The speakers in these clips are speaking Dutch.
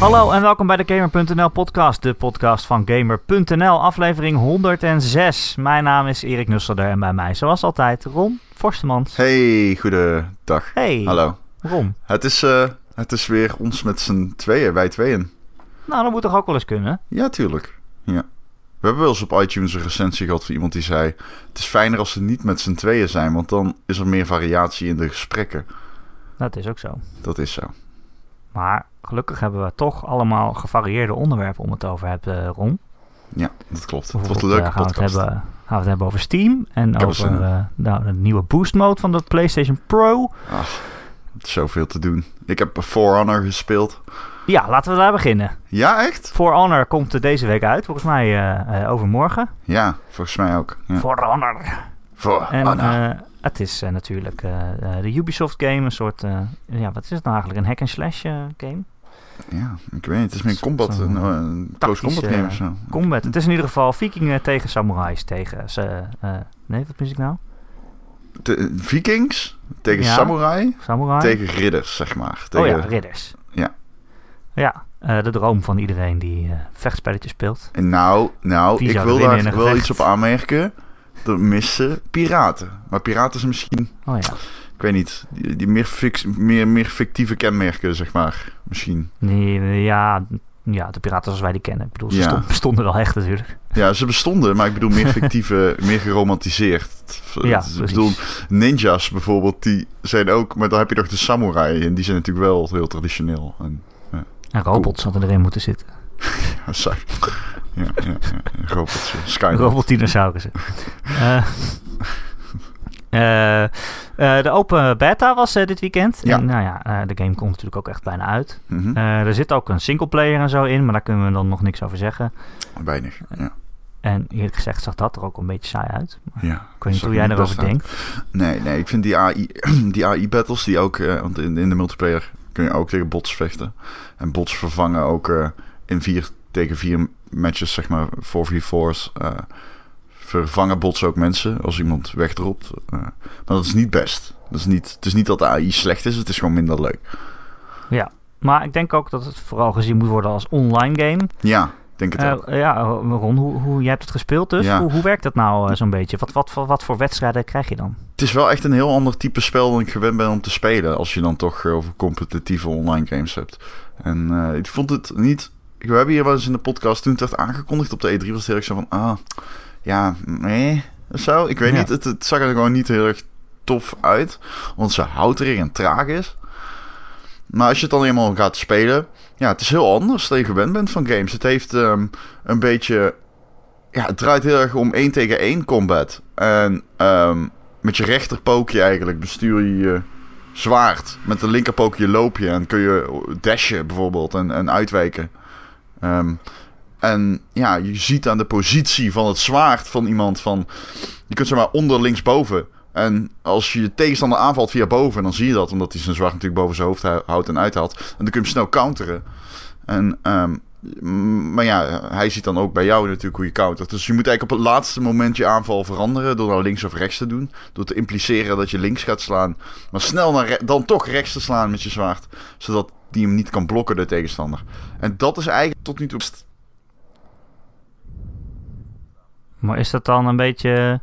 Hallo en welkom bij de Gamer.nl podcast, de podcast van Gamer.nl, aflevering 106. Mijn naam is Erik Nusselder en bij mij zoals altijd Ron Forstemans. Hey, goedendag. Hey, Hallo. Ron. Het is, eh, het is weer ons met z'n tweeën, wij tweeën. Nou, dat moet toch ook wel eens kunnen? Ja, tuurlijk. Ja. We hebben wel eens op iTunes een recensie gehad van iemand die zei... Het is fijner als ze niet met z'n tweeën zijn, want dan is er meer variatie in de gesprekken. Dat is ook zo. Dat is zo. Maar gelukkig hebben we toch allemaal gevarieerde onderwerpen om het over te hebben, Ron. Ja, dat klopt. Het wordt een leuke eh, gaan we het hebben, gaan we het hebben over Steam en er over eh, nou, de nieuwe boost mode van de PlayStation Pro. Ach, zoveel te doen. Ik heb For Honor gespeeld. Ja, laten we daar beginnen. Ja, echt? For Honor komt deze week uit, volgens mij eh, eh, overmorgen. Ja, volgens mij ook. Ja. For Honor. For En Honor. Het is eh, natuurlijk eh, eh, de Ubisoft game, een soort, ja, wat is het nou eigenlijk? Een hack-and-slash game? ja, ik weet niet. Het is meer een combat, Zo'n een, een close combat game of zo. Combat. Het is in ieder geval vikingen tegen samurais tegen nee, wat mis ik nou? De- Vikings tegen Ja. samurai Samurai? tegen ridders, zeg maar. oh ja, ridders. Ja. Ja, de droom van iedereen die eh vechtspelletjes speelt. En nou, nou Wie ik wil daar wel iets op aanmerken. Er missen piraten. Maar piraten zijn misschien, Oh ja. ik weet niet, die, die meer, fix, meer, meer fictieve kenmerken, zeg maar. Misschien. Nee, ja, ja, de piraten zoals wij die kennen. Ik bedoel, ze Ja. stonden, bestonden wel echt natuurlijk. Ja, ze bestonden, maar ik bedoel meer fictieve, meer geromantiseerd. Ja, ik bedoel, ninjas bijvoorbeeld, die zijn ook, maar dan heb je nog de samurai. En die zijn natuurlijk wel heel traditioneel. En, En robots hadden erin moeten zitten. ja, saai. Ja, ja, robotje. Skynet. Robotdinosaurussen. Eh eh, eh, de open beta was dit weekend. Ja. En, nou ja, de game komt natuurlijk ook echt bijna uit. Mhm. Er zit ook een singleplayer en zo in, maar daar kunnen we dan nog niks over zeggen. Weinig, ja. En eerlijk gezegd zag dat er ook een beetje saai uit. Maar ja. ik weet niet hoe jij erover denkt. Nee, nee, ik vind die AI, die AI-battles die ook, want in, in de multiplayer kun je ook tegen bots vechten. En bots vervangen ook in vier tegen vier matches, zeg maar, 4v4's. eh, vervangen bots ook mensen als iemand wegdropt. Eh, maar dat is niet best. Dat is niet, het is niet dat de AI slecht is, het is gewoon minder leuk. Ja, maar ik denk ook dat het vooral gezien moet worden als online game. Ja, denk het Eh, ook. ja, Ron, hoe, hoe, jij hebt het gespeeld dus. Ja. Hoe, hoe werkt dat nou zo'n beetje? Wat, wat, voor- wat voor wedstrijden krijg je dan? Het is wel echt een heel ander type spel dan ik gewend ben om te spelen. Als je dan toch over competitieve online games hebt. En ik vond het niet. We hebben hier wel eens in de podcast toen het werd aangekondigd op de E3 was het heel erg zo van ah ja nee of zo. Ik weet Ja. niet. Het, het zag er gewoon niet heel erg tof uit, omdat ze houterig en traag is. Maar als je het dan eenmaal gaat spelen, ja, het is heel anders dan je gewend bent van games. Het heeft ehm, een beetje, ja, het draait heel erg om één tegen één combat. En ehm, met je rechterpookje eigenlijk bestuur je je zwaard. Met de linkerpookje loop je en kun je dashen bijvoorbeeld en, en uitwijken. Ehm, en ja, je ziet aan de positie van het zwaard van iemand van... Je kunt zeg maar onder linksboven. En als je je tegenstander aanvalt via boven, dan zie je dat. Omdat hij zijn zwaard natuurlijk boven zijn hoofd hou- houdt en uithaalt. En dan kun je hem snel counteren. En, ehm, m- maar ja, hij ziet dan ook bij jou natuurlijk hoe je countert. Dus je moet eigenlijk op het laatste moment je aanval veranderen. Door naar links of rechts te doen. Door te impliceren dat je links gaat slaan. Maar snel naar dan toch rechts te slaan met je zwaard. Zodat die hem niet kan blokken, de tegenstander. En dat is eigenlijk tot nu toe... Maar is dat dan een beetje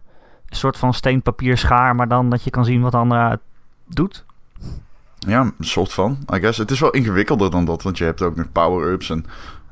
een soort van steenpapier schaar, maar dan dat je kan zien wat de ander uit doet? Ja, een soort van, I guess. Het is wel ingewikkelder dan dat, want je hebt ook nog power-ups en...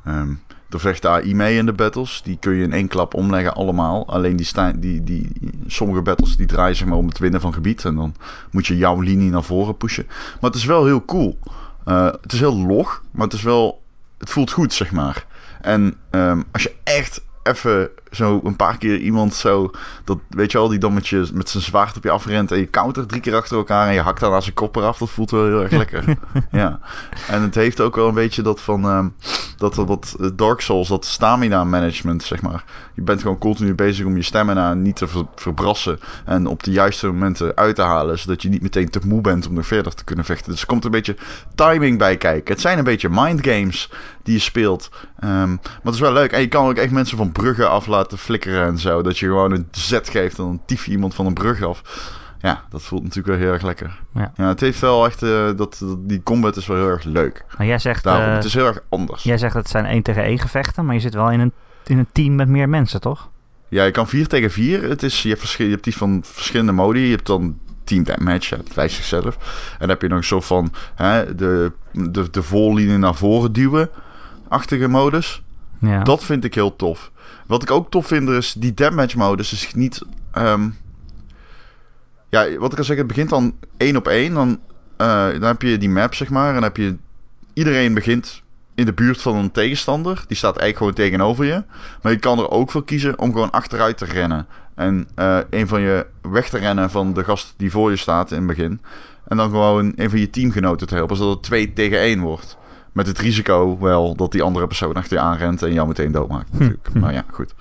ehm er vecht AI mee in de battles. Die kun je in één klap omleggen allemaal. Alleen die, die, die, sommige battles die draaien zeg maar om het winnen van gebied. En dan moet je jouw linie naar voren pushen. Maar het is wel heel cool. Eh, het is heel log, maar het is wel... Het voelt goed, zeg maar. En ehm, als je echt even zo een paar keer iemand zo... Dat, weet je wel, die dan met, je, met zijn zwaard op je afrent... en je countert drie keer achter elkaar... en je hakt daarna zijn kop eraf. Dat voelt wel heel erg lekker. ja. En het heeft ook wel een beetje dat van... ehm, dat wat eh, Dark Souls, dat stamina management, zeg maar. Je bent gewoon continu bezig om je stamina niet te ver- verbrassen. En op de juiste momenten uit te halen. Zodat je niet meteen te moe bent om nog verder te kunnen vechten. Dus er komt een beetje timing bij kijken. Het zijn een beetje mind games die je speelt. Ehm, maar het is wel leuk. En je kan ook echt mensen van bruggen af laten flikkeren en zo. Dat je gewoon een zet geeft en dan tief je iemand van een brug af. ja, dat voelt natuurlijk wel heel erg lekker. Ja. het heeft wel echt, eh, dat, dat- die combat is wel heel erg leuk. Maar jij zegt, Daarom, eh, het is heel erg anders. jij zegt dat het zijn 1 tegen 1 gevechten, maar je zit wel in een, in een team met meer mensen, toch? Ja, je kan 4 tegen 4. Het is, je, hebt je hebt die van verschillende modi. Je hebt dan team ja, dat wijst zichzelf. En dan heb je nog een soort van hè, de, de, de voorlinie naar voren duwen. Achtige modus. Ja. Dat vind ik heel tof. Wat ik ook tof vind is die deathmatch modus is niet... ehm, ja, wat ik al zeg, het begint dan één op één. Dan, eh, dan heb je die map, zeg maar. En dan heb je... Iedereen begint in de buurt van een tegenstander. Die staat eigenlijk gewoon tegenover je. Maar je kan er ook voor kiezen om gewoon achteruit te rennen. En eh, een van je weg te rennen van de gast die voor je staat in het begin. En dan gewoon een van je teamgenoten te helpen. Zodat het 2 tegen 1 wordt. Met het risico wel dat die andere persoon achter je aanrent en jou meteen doodmaakt. Natuurlijk. Maar ja, goed.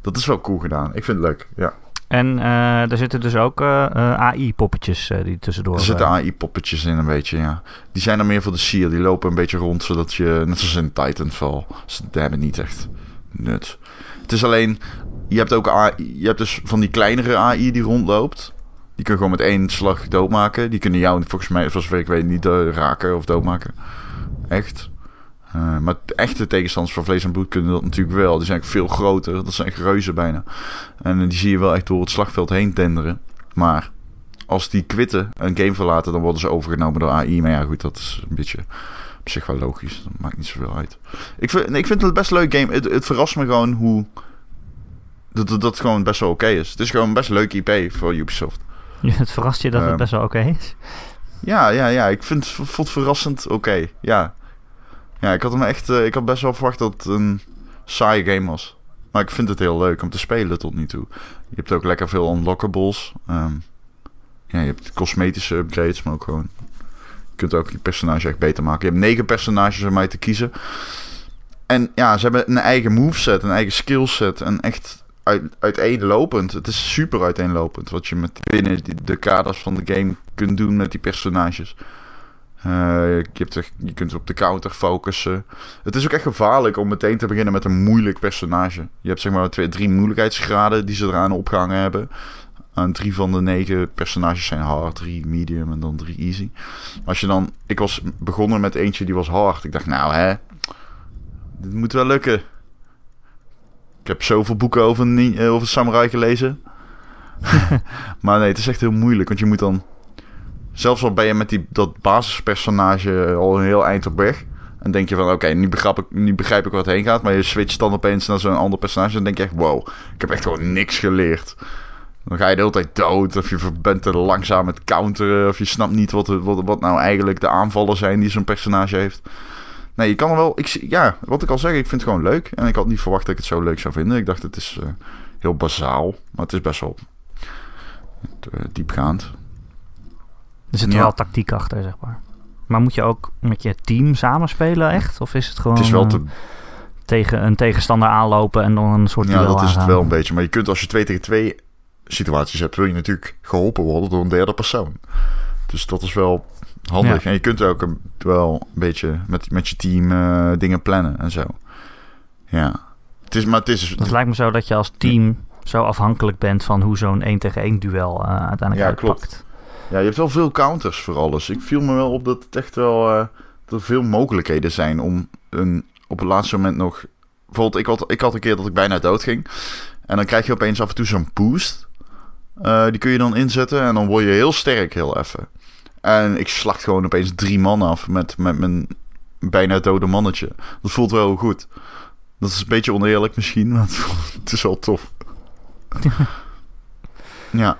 Dat is wel cool gedaan. Ik vind het leuk. Ja. En eh er zitten dus ook eh, eh, AI-poppetjes die tussendoor... Er zitten AI-poppetjes in een beetje, ja. Die zijn er meer voor de sier. Die lopen een beetje rond, zodat je... Net zoals in Titanfall. Ze hebben niet echt nut. Het is alleen... Je hebt ook AI... Je hebt dus van die kleinere AI die rondloopt. Die kun je gewoon met één slag doodmaken. Die kunnen jou volgens mij, zoals ik weet, niet raken of doodmaken. Echt. Eh, maar de echte tegenstanders van vlees en bloed kunnen dat natuurlijk wel. Die zijn veel groter. Dat zijn echt reuzen bijna. En die zie je wel echt door het slagveld heen tenderen. Maar als die quitten een game verlaten, dan worden ze overgenomen door AI. Maar ja, goed, dat is een beetje op zich wel logisch. Dat maakt niet zoveel uit. Ik vind, nee, ik vind het best een leuk game. Het, het verrast me gewoon hoe... Dat, dat, gewoon best wel oké is. Het is gewoon een best leuk IP voor Ubisoft. het verrast je dat het Ehm, best wel oké is? Ja, ja, ja. Ik vind, het verrassend oké. Ja. Ja, ik had hem echt... eh, ik had best wel verwacht dat het een saaie game was. Maar ik vind het heel leuk om te spelen tot nu toe. Je hebt ook lekker veel unlockables. Ehm, ja, je hebt cosmetische upgrades, maar ook gewoon... Je kunt ook je personage echt beter maken. Je hebt negen personages om mij te kiezen. En ja, ze hebben een eigen moveset, een eigen skillset. En echt uit, uiteenlopend. Het is super uiteenlopend wat je met binnen de kaders van de game kunt doen met die personages. Eh, je, je kunt op de counter focussen. Het is ook echt gevaarlijk om meteen te beginnen met een moeilijk personage. Je hebt zeg maar twee, drie moeilijkheidsgraden die ze eraan opgehangen hebben. En drie van de negen personages zijn hard, drie medium en dan drie easy. Als je dan... Ik was begonnen met eentje die was hard. Ik dacht, nou hè... Dit moet wel lukken. Ik heb zoveel boeken over, eh, over samurai gelezen. maar nee, het is echt heel moeilijk. Want je moet dan... Zelfs al ben je met die, dat basispersonage al een heel eind op weg. En denk je van, oké, nu, begrijp ik, nu begrijp ik wat heen gaat. Maar je switcht dan opeens naar zo'n ander personage. En denk je echt, wow, ik heb echt gewoon niks geleerd. Dan ga je de hele tijd dood. Of je bent te langzaam met counteren. Of je snapt niet wat, wat, wat nou eigenlijk de aanvallen zijn die zo'n personage heeft. Nee, je kan er wel... Ik, zie- ja, wat ik al zeg, ik vind het gewoon leuk. En ik had niet verwacht dat ik het zo leuk zou vinden. Ik dacht, het is eh, heel bazaal. Maar het is best wel eh, diepgaand. Er zit Ja. wel tactiek achter, zeg maar. Maar moet je ook met je team samenspelen, echt? Of is het gewoon Het is wel te... tegen een tegenstander aanlopen en dan een soort Ja, dat is het wel een beetje. Maar je kunt als je twee tegen twee situaties hebt... wil je natuurlijk geholpen worden door een derde persoon. Dus dat is wel handig. En je kunt ook een, wel een beetje met, met je team eh, dingen plannen en zo. Ja. Het is, maar het is... Het lijkt me zo dat je als team zo afhankelijk bent van hoe zo'n 1 tegen 1 duel eh, uiteindelijk Ja, uitpakt. Ja, je hebt wel veel counters voor alles. Ik viel me wel op dat het echt wel... eh, dat er veel mogelijkheden zijn om een, op het laatste moment nog... Bijvoorbeeld, ik had, ik had een keer dat ik bijna dood ging. En dan krijg je opeens af en toe zo'n boost. Eh, die kun je dan inzetten en dan word je heel sterk heel even. En ik slacht gewoon opeens drie man af met, met mijn bijna dode mannetje. Dat voelt wel heel goed. Dat is een beetje oneerlijk misschien, maar het, is wel tof. ja.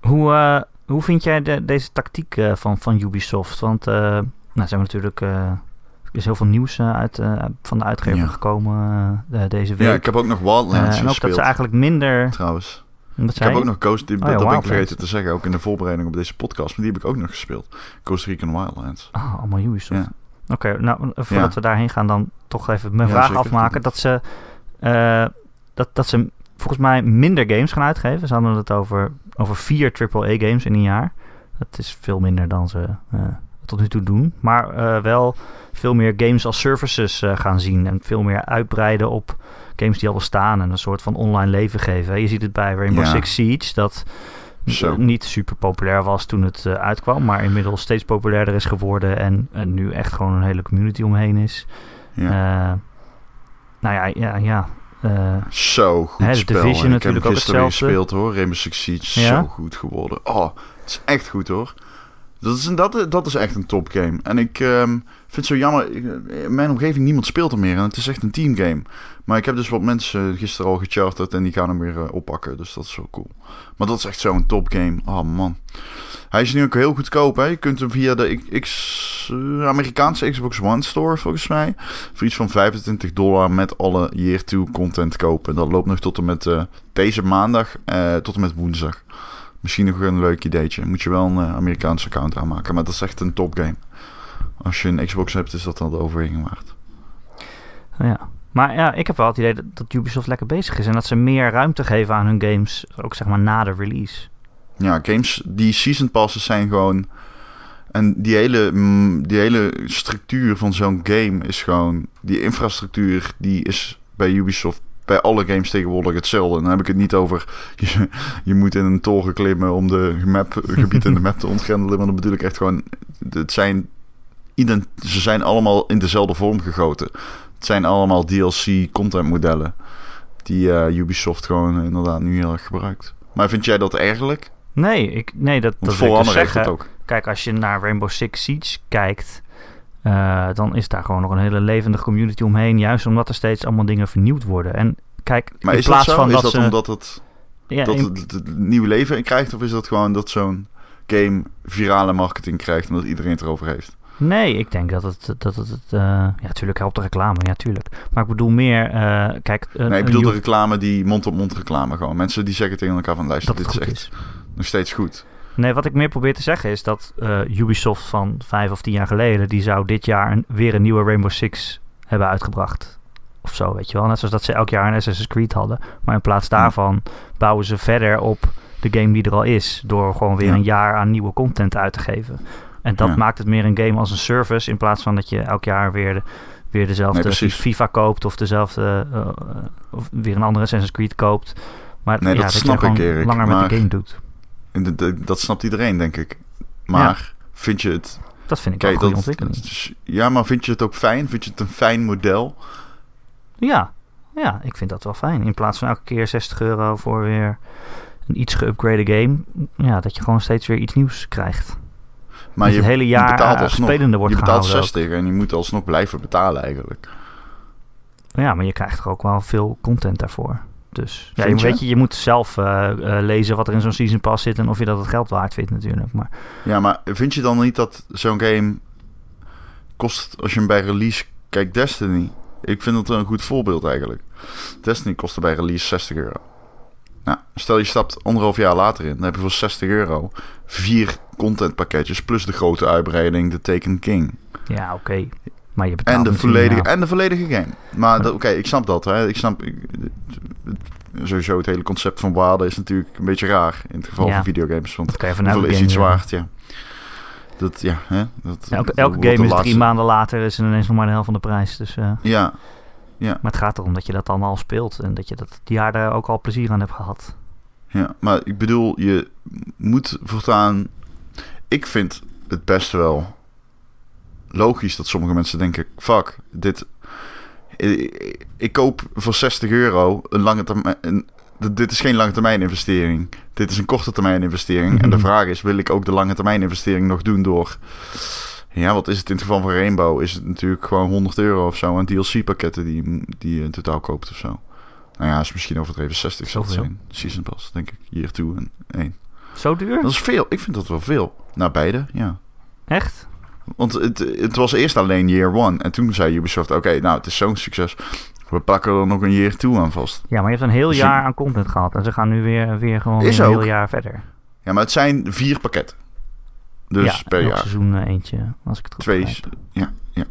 Hoe, eh, hoe vind jij de, deze tactiek eh, van, van Ubisoft? Want eh nou, ze hebben natuurlijk... er is heel veel nieuws uit, van de uitgever Ja. gekomen de- deze week. ja, ik heb ook nog Wildlands Eh, en ook dat gespeeld. ze eigenlijk minder... Trouwens. Wat Ik zei heb ook nog Coast... Die, Oh ja, dat ben ik vergeten te zeggen, ook in de voorbereiding op deze podcast. Maar die heb ik ook nog gespeeld. Costa Rican Wildlands. Ah, allemaal Ubisoft. Ja. Oké, nou, voordat Ja. we daarheen gaan, dan toch even mijn Ja, vraag zeker. afmaken. Dat ze, eh, dat, dat ze volgens mij minder games gaan uitgeven. Ze hadden het over, over vier AAA-games in een jaar. Dat is veel minder dan ze eh, tot nu toe doen. Maar eh, wel veel meer games als services gaan zien. En veel meer uitbreiden op games die al bestaan. En een soort van online leven geven. Je ziet het bij Rainbow Ja. Six Siege. Dat Zo. niet super populair was toen het eh, uitkwam, maar inmiddels steeds populairder is geworden en, en nu echt gewoon een hele community omheen is. Ja. Eh, nou ja, ja, ja. eh, Zo goed Hè, de spel. Division ik natuurlijk heb ook gisteren weer hetzelfde. gespeeld hoor. Rainbow Six Siege. Ja? Zo goed geworden. Oh, het is echt goed hoor. Dat is, dat, dat is echt een topgame. En ik ehm, vind het zo jammer. In mijn omgeving niemand speelt er meer. En het is echt een teamgame. Maar ik heb dus wat mensen gisteren al gecharterd. En die gaan hem weer eh, oppakken. Dus dat is zo cool. Maar dat is echt zo'n topgame. Oh man. Hij is nu ook heel goedkoop. Hè? Je kunt hem via de X, eh, Amerikaanse Xbox One Store volgens mij. Voor iets van 25 dollar met alle Year 2 content kopen. Dat loopt nog tot en met eh, deze maandag. eh, tot en met woensdag. Misschien nog een leuk ideetje. Moet je wel een eh, Amerikaanse account aanmaken. Maar dat is echt een topgame. Als je een Xbox hebt, is dat dan de overweging waard. ja. Maar ja, ik heb wel het idee dat, dat Ubisoft lekker bezig is en dat ze meer ruimte geven aan hun games, ook zeg maar na de release. Ja, games die season passes zijn gewoon. En die hele, mm, die hele structuur van zo'n game is gewoon. Die infrastructuur die is bij Ubisoft bij alle games tegenwoordig hetzelfde. En dan heb ik het niet over. Je, je moet in een toren klimmen om de map, gebied in de map te ontgrendelen. Maar dan bedoel ik echt gewoon. Het zijn. ident- Ze zijn allemaal in dezelfde vorm gegoten. Het zijn allemaal DLC content modellen. Die eh, Ubisoft gewoon inderdaad nu heel erg gebruikt. Maar vind jij dat eigenlijk? Nee, ik, nee dat, Want dat wil ik dus zeggen. ook. Kijk, als je naar Rainbow Six Siege kijkt, eh, dan is daar gewoon nog een hele levendige community omheen. Juist omdat er steeds allemaal dingen vernieuwd worden. En kijk, Maar in is dat plaats zo? van is dat, dat ze... omdat het, ja, dat in- het, het nieuw leven in krijgt? Of is dat gewoon dat zo'n game virale marketing krijgt... omdat iedereen het erover heeft? Nee, ik denk dat het... Dat het, eh, ja, natuurlijk helpt de reclame, ja, tuurlijk. Maar ik bedoel meer... eh, kijk, nee, ik bedoel de reclame, die mond-op-mond reclame gewoon. Mensen die zeggen tegen elkaar van... luister, dat dit is echt is. nog steeds goed. Nee, wat ik meer probeer te zeggen is dat eh, Ubisoft van vijf of tien jaar geleden... die zou dit jaar een, weer een nieuwe Rainbow Six hebben uitgebracht. Of zo, weet je wel. Net zoals dat ze elk jaar een Assassin's Creed hadden. Maar in plaats daarvan bouwen ze verder op de game die er al is... door gewoon weer Ja. een jaar aan nieuwe content uit te geven. En dat Ja. maakt het meer een game als een service... in plaats van dat je elk jaar weer, de, weer dezelfde Nee. FIFA koopt... of dezelfde... eh, eh, of weer een andere Assassin's Creed koopt. Maar Nee, ja, dat je snap ik, Erik, langer met de game doet. Dat snapt iedereen, denk ik. Maar vind je het... Dat vind ik een Kijk, dat, ontwikkeling. ja, maar vind je het ook fijn? Vind je het een fijn model? Ja, ja, ik vind dat wel fijn. In plaats van elke keer 60 euro voor weer een iets geüpgrade game. Ja, dat je gewoon steeds weer iets nieuws krijgt. Maar je, het hele jaar je betaalt alsnog. spelende wordt je betaalt gehouden. ook. 60 en je moet alsnog blijven betalen eigenlijk. Ja, maar je krijgt er ook wel veel content daarvoor. Dus ja, je, weet je, je moet zelf eh, eh, lezen wat er in zo'n season pass zit en of je dat het geld waard vindt natuurlijk. Maar Ja, maar vind je dan niet dat zo'n game kost, als je hem bij release... Kijk, Destiny. Ik vind dat een goed voorbeeld eigenlijk. Destiny kostte bij release 60 euro. Nou, stel je stapt anderhalf jaar later in. Dan heb je voor 60 euro vier contentpakketjes... plus de grote uitbreiding, de Taken King. ja, oké. Maar je betaalt En de, volledige, ja. en de volledige game. Maar oké, ik snap dat. Hè. Ik snap... ik- sowieso het hele concept van waarde is natuurlijk een beetje raar... in het geval Ja. van videogames. Want Dat hoeveel is game iets waard? Ja. Dat, ja, hè? Dat, Elke, game is laatste- drie maanden later is er ineens nog maar de helft van de prijs. Dus, eh, Ja, maar het gaat erom dat je dat dan al speelt en dat je dat die jaar daar ook al plezier aan hebt gehad. ja, maar ik bedoel, je moet voortaan... Ik vind het best wel logisch dat sommige mensen denken... Fuck, dit... Ik, ik koop voor 60 euro een lange termijn... Een, dit is geen lange termijn investering. Dit is een korte termijn investering. En de Mhm. vraag is, wil ik ook de lange termijn investering nog doen door... Ja, wat is het in het geval van Rainbow? Is het natuurlijk gewoon 100 euro of zo aan DLC-pakketten die, die je in totaal koopt of zo. Nou ja, is misschien overdreven 60 zal het zijn. Season Pass, denk ik. Hier toe en één. Zo duur? Dat is veel. Ik vind dat wel veel. Naar beide, ja. Echt? Want het, het was eerst alleen Year One. En toen zei Ubisoft, oké, nou, het is zo'n succes. We pakken er nog een Year Two aan vast. Ja, maar je hebt een heel Dus jaar aan content gehad en ze gaan nu weer, weer gewoon een heel jaar verder. Ja, maar het zijn vier pakketten. Dus ja, per jaar. seizoen eh, eentje, als ik het goed Twee. begrijp. Ja, ja.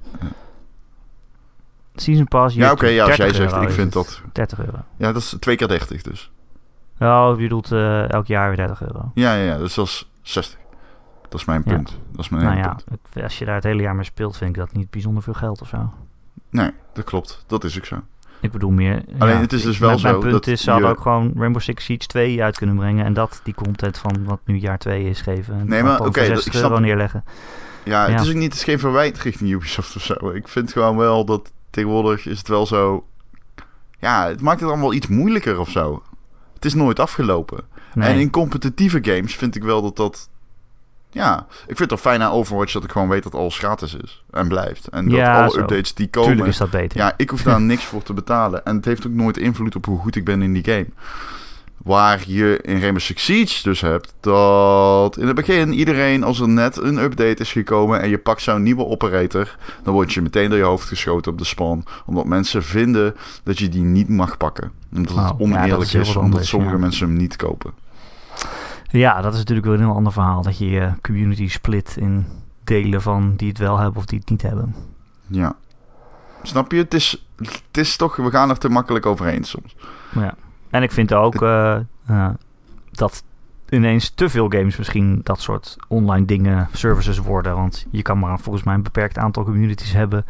Season Pass, Ja, oké, ja, als jij 30 zegt, ik vind dat... 30 euro. Ja, dat is twee keer 30 dus. Oh, je bedoelt eh, elk jaar weer 30 euro. Ja, ja, ja, dus dat is 60. Dat is mijn Ja. punt. Dat is mijn Nou ja, het- als je daar het hele jaar mee speelt, vind ik dat niet bijzonder veel geld of zo. Nee, dat klopt. Dat is ook zo. Ik bedoel meer... Alleen het is dus wel mijn, zo Mijn punt dat is, ze hadden ook gewoon Rainbow Six Siege 2 uit kunnen brengen. En dat die content van wat nu jaar 2 is geven. En Nee, maar oké, dat- 60 ik snap- neerleggen. Ja, Ja. het is ook niet, het is geen verwijt richting Ubisoft of zo. Ik vind gewoon wel dat tegenwoordig is het wel zo... Ja, het maakt het allemaal iets moeilijker of zo. Het is nooit afgelopen. Nee. En in competitieve games vind ik wel dat dat... Ja, ik vind het toch fijn aan Overwatch dat ik gewoon weet dat alles gratis is. En blijft. En dat Ja, alle zo. updates die komen... Tuurlijk is dat beter. Ja, ik hoef daar niks voor te betalen. En het heeft ook nooit invloed op hoe goed ik ben in die game. Waar je in Rainbow Six Siege dus hebt dat in het begin iedereen, als er net een update is gekomen en je pakt zo'n nieuwe operator, dan word je meteen door je hoofd geschoten op de spawn. Omdat mensen vinden dat je die niet mag pakken. Omdat Oh, het ja, dat oneerlijk is omdat sommige ja. mensen hem niet kopen. Ja, dat is natuurlijk wel een heel ander verhaal. Dat je je community split in delen van die het wel hebben of die het niet hebben. Ja. Snap je? Het is, het is toch, we gaan er te makkelijk overheen soms. Ja. En ik vind ook eh, dat ineens te veel games misschien dat soort online dingen, services worden. Want je kan maar volgens mij een beperkt aantal communities hebben.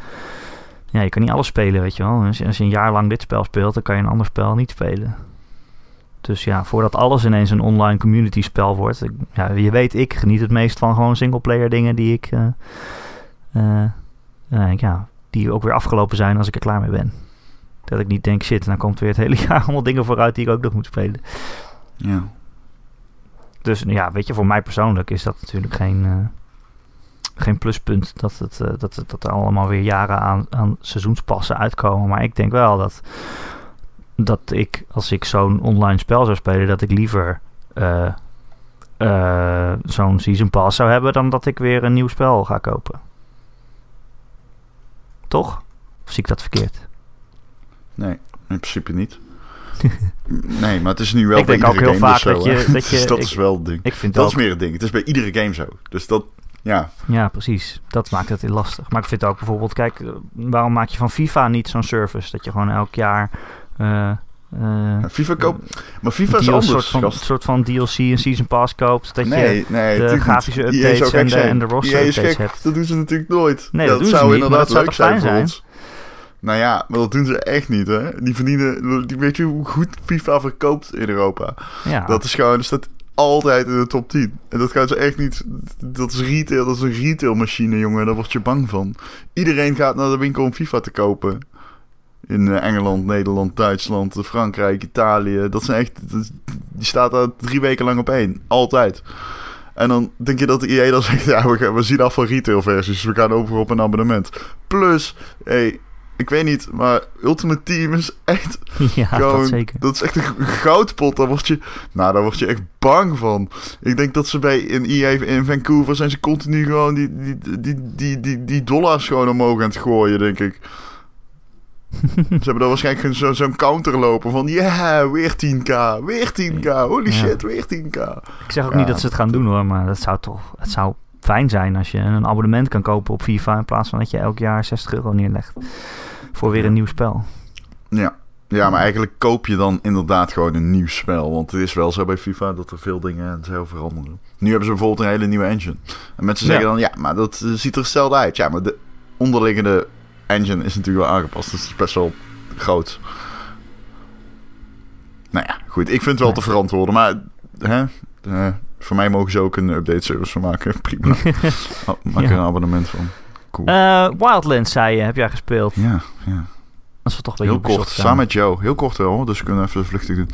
Ja, je kan niet alles spelen, weet je wel. Als je, als je een jaar lang dit spel speelt, dan kan je een ander spel niet spelen. Dus ja, voordat alles ineens een online community spel wordt. ik- ja, je weet, ik geniet het meest van gewoon singleplayer dingen die ik... eh, ja, die ook weer afgelopen zijn als ik er klaar mee ben. Dat ik niet denk, shit, dan komt weer het hele jaar allemaal dingen vooruit die ik ook nog moet spelen. Ja. Dus ja, weet je, voor mij persoonlijk is dat natuurlijk geen, geen pluspunt dat, het, dat, dat er allemaal weer jaren aan, aan seizoenspassen uitkomen. Maar ik denk wel dat, dat ik, als ik zo'n online spel zou spelen, dat ik liever eh, eh, zo'n season pass zou hebben dan dat ik weer een nieuw spel ga kopen. Toch? Of zie ik dat verkeerd? Nee, in principe niet. nee, maar het is nu wel Ik bij denk ook iedere heel game vaak dus zo, dat je- dat je- Dus dat ik- is wel het ding. Ik vind Dat ook, is meer het ding. Het is bij iedere game zo. Dus dat, ja. Ja, precies. Dat maakt het heel lastig. Maar ik vind ook bijvoorbeeld, kijk, eh, waarom maak je van FIFA niet zo'n service? Dat je gewoon elk jaar. Eh eh, FIFA koopt... Maar FIFA is anders, soort van, soort van DLC en Season Pass koopt. Dat je Nee, nee, de grafische niet. Updates en de, zijn. en de roster updates gek. hebt. Dat doen ze natuurlijk nooit. Nee, dat zou niet, inderdaad dat zou leuk fijn voor zijn? ons. Nou ja, maar dat doen ze echt niet, hè. Die verdienen... Die, weet je hoe goed FIFA verkoopt in Europa? Ja, Dat is gewoon... Dat staat altijd in de top 10. En dat gaan ze echt niet... Dat is retail. Dat is een retailmachine, jongen. Daar word je bang van. Iedereen gaat naar de winkel om FIFA te kopen. In eh, Engeland, Nederland, Duitsland, Frankrijk, Italië. Dat zijn echt... Die staat daar drie weken lang op één. Altijd. En dan denk je dat de EA dan zegt... Ja, we, gaan, we zien af van retailversies. Dus we gaan over op een abonnement. Plus... Hey, ik weet niet, maar Ultimate Team is echt ja gewoon, dat zeker. dat is echt een goudpot. Daar word je, nou, daar word je echt bang van. Ik denk dat ze bij in EA in Vancouver zijn ze continu gewoon die, die, die, die, die, die dollars gewoon omhoog aan het gooien, denk ik. Ze hebben daar waarschijnlijk zo- zo'n counter lopen van, ja, weer 10k, weer 10k, holy Ja. shit, weer 10k. Ik zeg ook Ja, niet dat ze het gaan doen hoor, maar dat zou toch. Het zou fijn zijn als je een abonnement kan kopen op FIFA. In plaats van dat je elk jaar 60 euro neerlegt. Voor weer een nieuw spel. Ja. Ja, maar eigenlijk koop je dan inderdaad gewoon een nieuw spel. Want het is wel zo bij FIFA dat er veel dingen zo veranderen. Nu hebben ze bijvoorbeeld een hele nieuwe engine. En mensen zeggen Ja. dan, ja, maar dat eh, ziet er hetzelfde uit. Ja, maar de onderliggende engine is natuurlijk wel aangepast. Dus het is best wel groot. Nou ja, goed. Ik vind het wel te verantwoorden. Maar hè, eh, voor mij mogen ze ook een update service van maken. Prima. Oh, Maak er Ja. een abonnement van. Cool. Eh, Wildlands, zei je, heb jij gespeeld. ja, ja. Als we toch bij Heel Ubisoft kort, samen met Joe. Heel kort wel, dus we kunnen even vluchtig doen.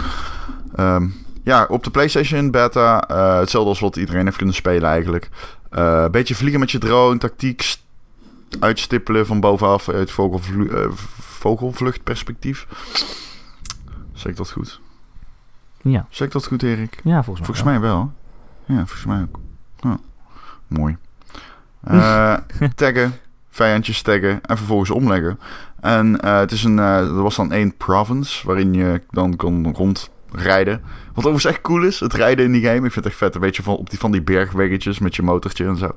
Ehm, ja, op de PlayStation beta. eh, hetzelfde als wat iedereen heeft kunnen spelen eigenlijk. Een beetje vliegen met je drone, tactiek uitstippelen van bovenaf uit vogelvlu eh, vogelvluchtperspectief. Zeg ik dat goed? Ja. Zeg ik dat goed, Erik? ja, volgens mij. Volgens mij wel. Ja, volgens mij ook. Ja. Mooi. Eh, taggen, vijandjes taggen en vervolgens omleggen. En eh, het is een, er was dan één province waarin je dan kon rondrijden. Wat overigens echt cool is, het rijden in die game. Ik vind het echt vet, een beetje van, op die, van die bergweggetjes met je motortje en zo.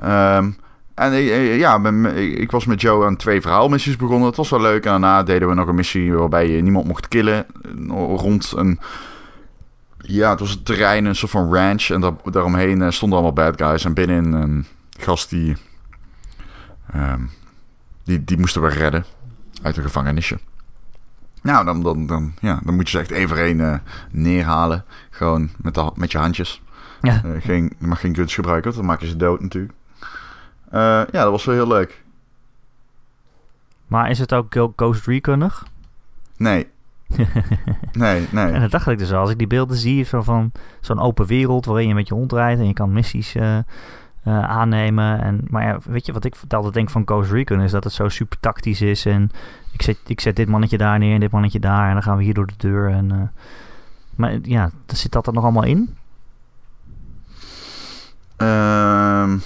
Ehm, en eh, eh, ja, ik was met Joe aan twee verhaalmissies begonnen. Het was wel leuk. En daarna deden we nog een missie waarbij je niemand mocht killen. eh, Rond een ja, het was een terrein, een soort van ranch. En daar, daaromheen stonden allemaal bad guys. En binnenin een gast die, ehm, die... Die moesten we redden uit een gevangenisje. Nou, dan, dan, dan, ja, dan moet je ze echt één voor één eh, neerhalen. Gewoon met, de, met je handjes. Ja. Geen, je mag geen guns gebruiken, want dan maak je ze dood natuurlijk. Eh, ja, dat was wel heel leuk. Maar is het ook Ghost Recon-ig? Nee. Nee, nee. En dat dacht ik dus al. Als ik die beelden zie zo van zo'n open wereld waarin je met je hond rijdt en je kan missies eh, eh, aannemen. En, maar ja, weet je wat ik altijd denk van Ghost Recon is dat het zo super tactisch is. En ik zet, ik zet dit mannetje daar neer en dit mannetje daar en dan gaan we hier door de deur. En, maar ja, zit dat er nog allemaal in? Ehm,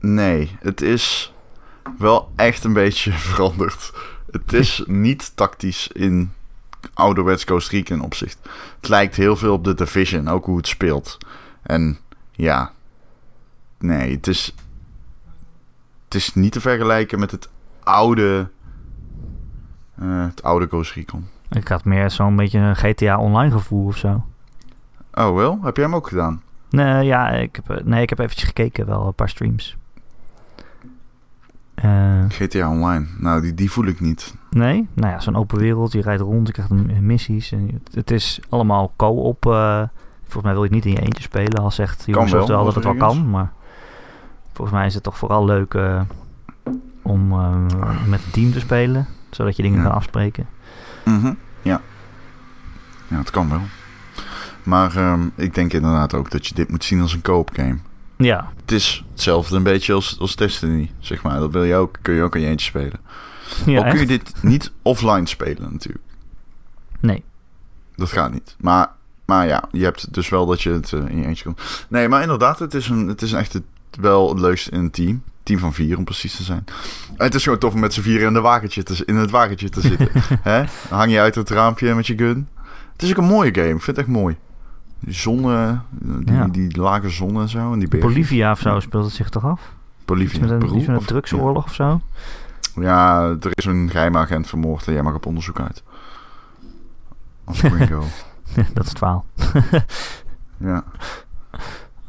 nee, het is wel echt een beetje veranderd. Het is niet tactisch in ouderwets Ghost Recon opzicht. Het lijkt heel veel op de Division, ook hoe het speelt. En ja, nee, het is, het is niet te vergelijken met het oude, eh, het oude Ghost Recon. Ik had meer zo'n beetje een GTA Online gevoel of zo. Oh wel, heb jij hem ook gedaan? Nee, ja, ik heb, eh, nee, ik heb eventjes gekeken, wel een paar streams. Eh, GTA Online, nou die, die voel ik niet. nee, nou ja, zo'n open wereld. Je rijdt rond, je krijgt missies. En het, is allemaal co-op. eh, volgens mij wil je het niet in je eentje spelen. Al zegt Ubisoft wel, wel dat het wel kan. Maar volgens mij is het toch vooral leuk eh, om met een team te spelen. Zodat je dingen Ja. kan afspreken. Mhm, Ja. Ja, het kan wel. Maar ehm, ik denk inderdaad ook dat je dit moet zien als een koop game. Ja, Het is hetzelfde een beetje als, als Destiny, zeg maar. Dat wil je ook, kun je ook in je eentje spelen. ja Al kun je dit niet offline spelen natuurlijk. Nee. Dat gaat niet. Maar, maar ja, je hebt dus wel dat je het eh, in je eentje kan. Nee, maar inderdaad, het is, een, het is echt het, wel het leukste in een team. Team van vier, om precies te zijn. En het is gewoon tof om met z'n vieren in, de wagentje te, in het wagentje te zitten. Hè? Dan hang je uit het raampje met je gun. Het is ook een mooie game. Ik vind het echt mooi. Die zon, eh, die, Ja. die lage zon en zo. En die bergen. Bolivia of zo speelt het zich toch af? Bolivia. Iets met een, Peru, iets met een of- drugsoorlog of zo? Ja, er is een geheime agent vermoord en jij mag op onderzoek uit. Als Gringo. dat is het verhaal. ja,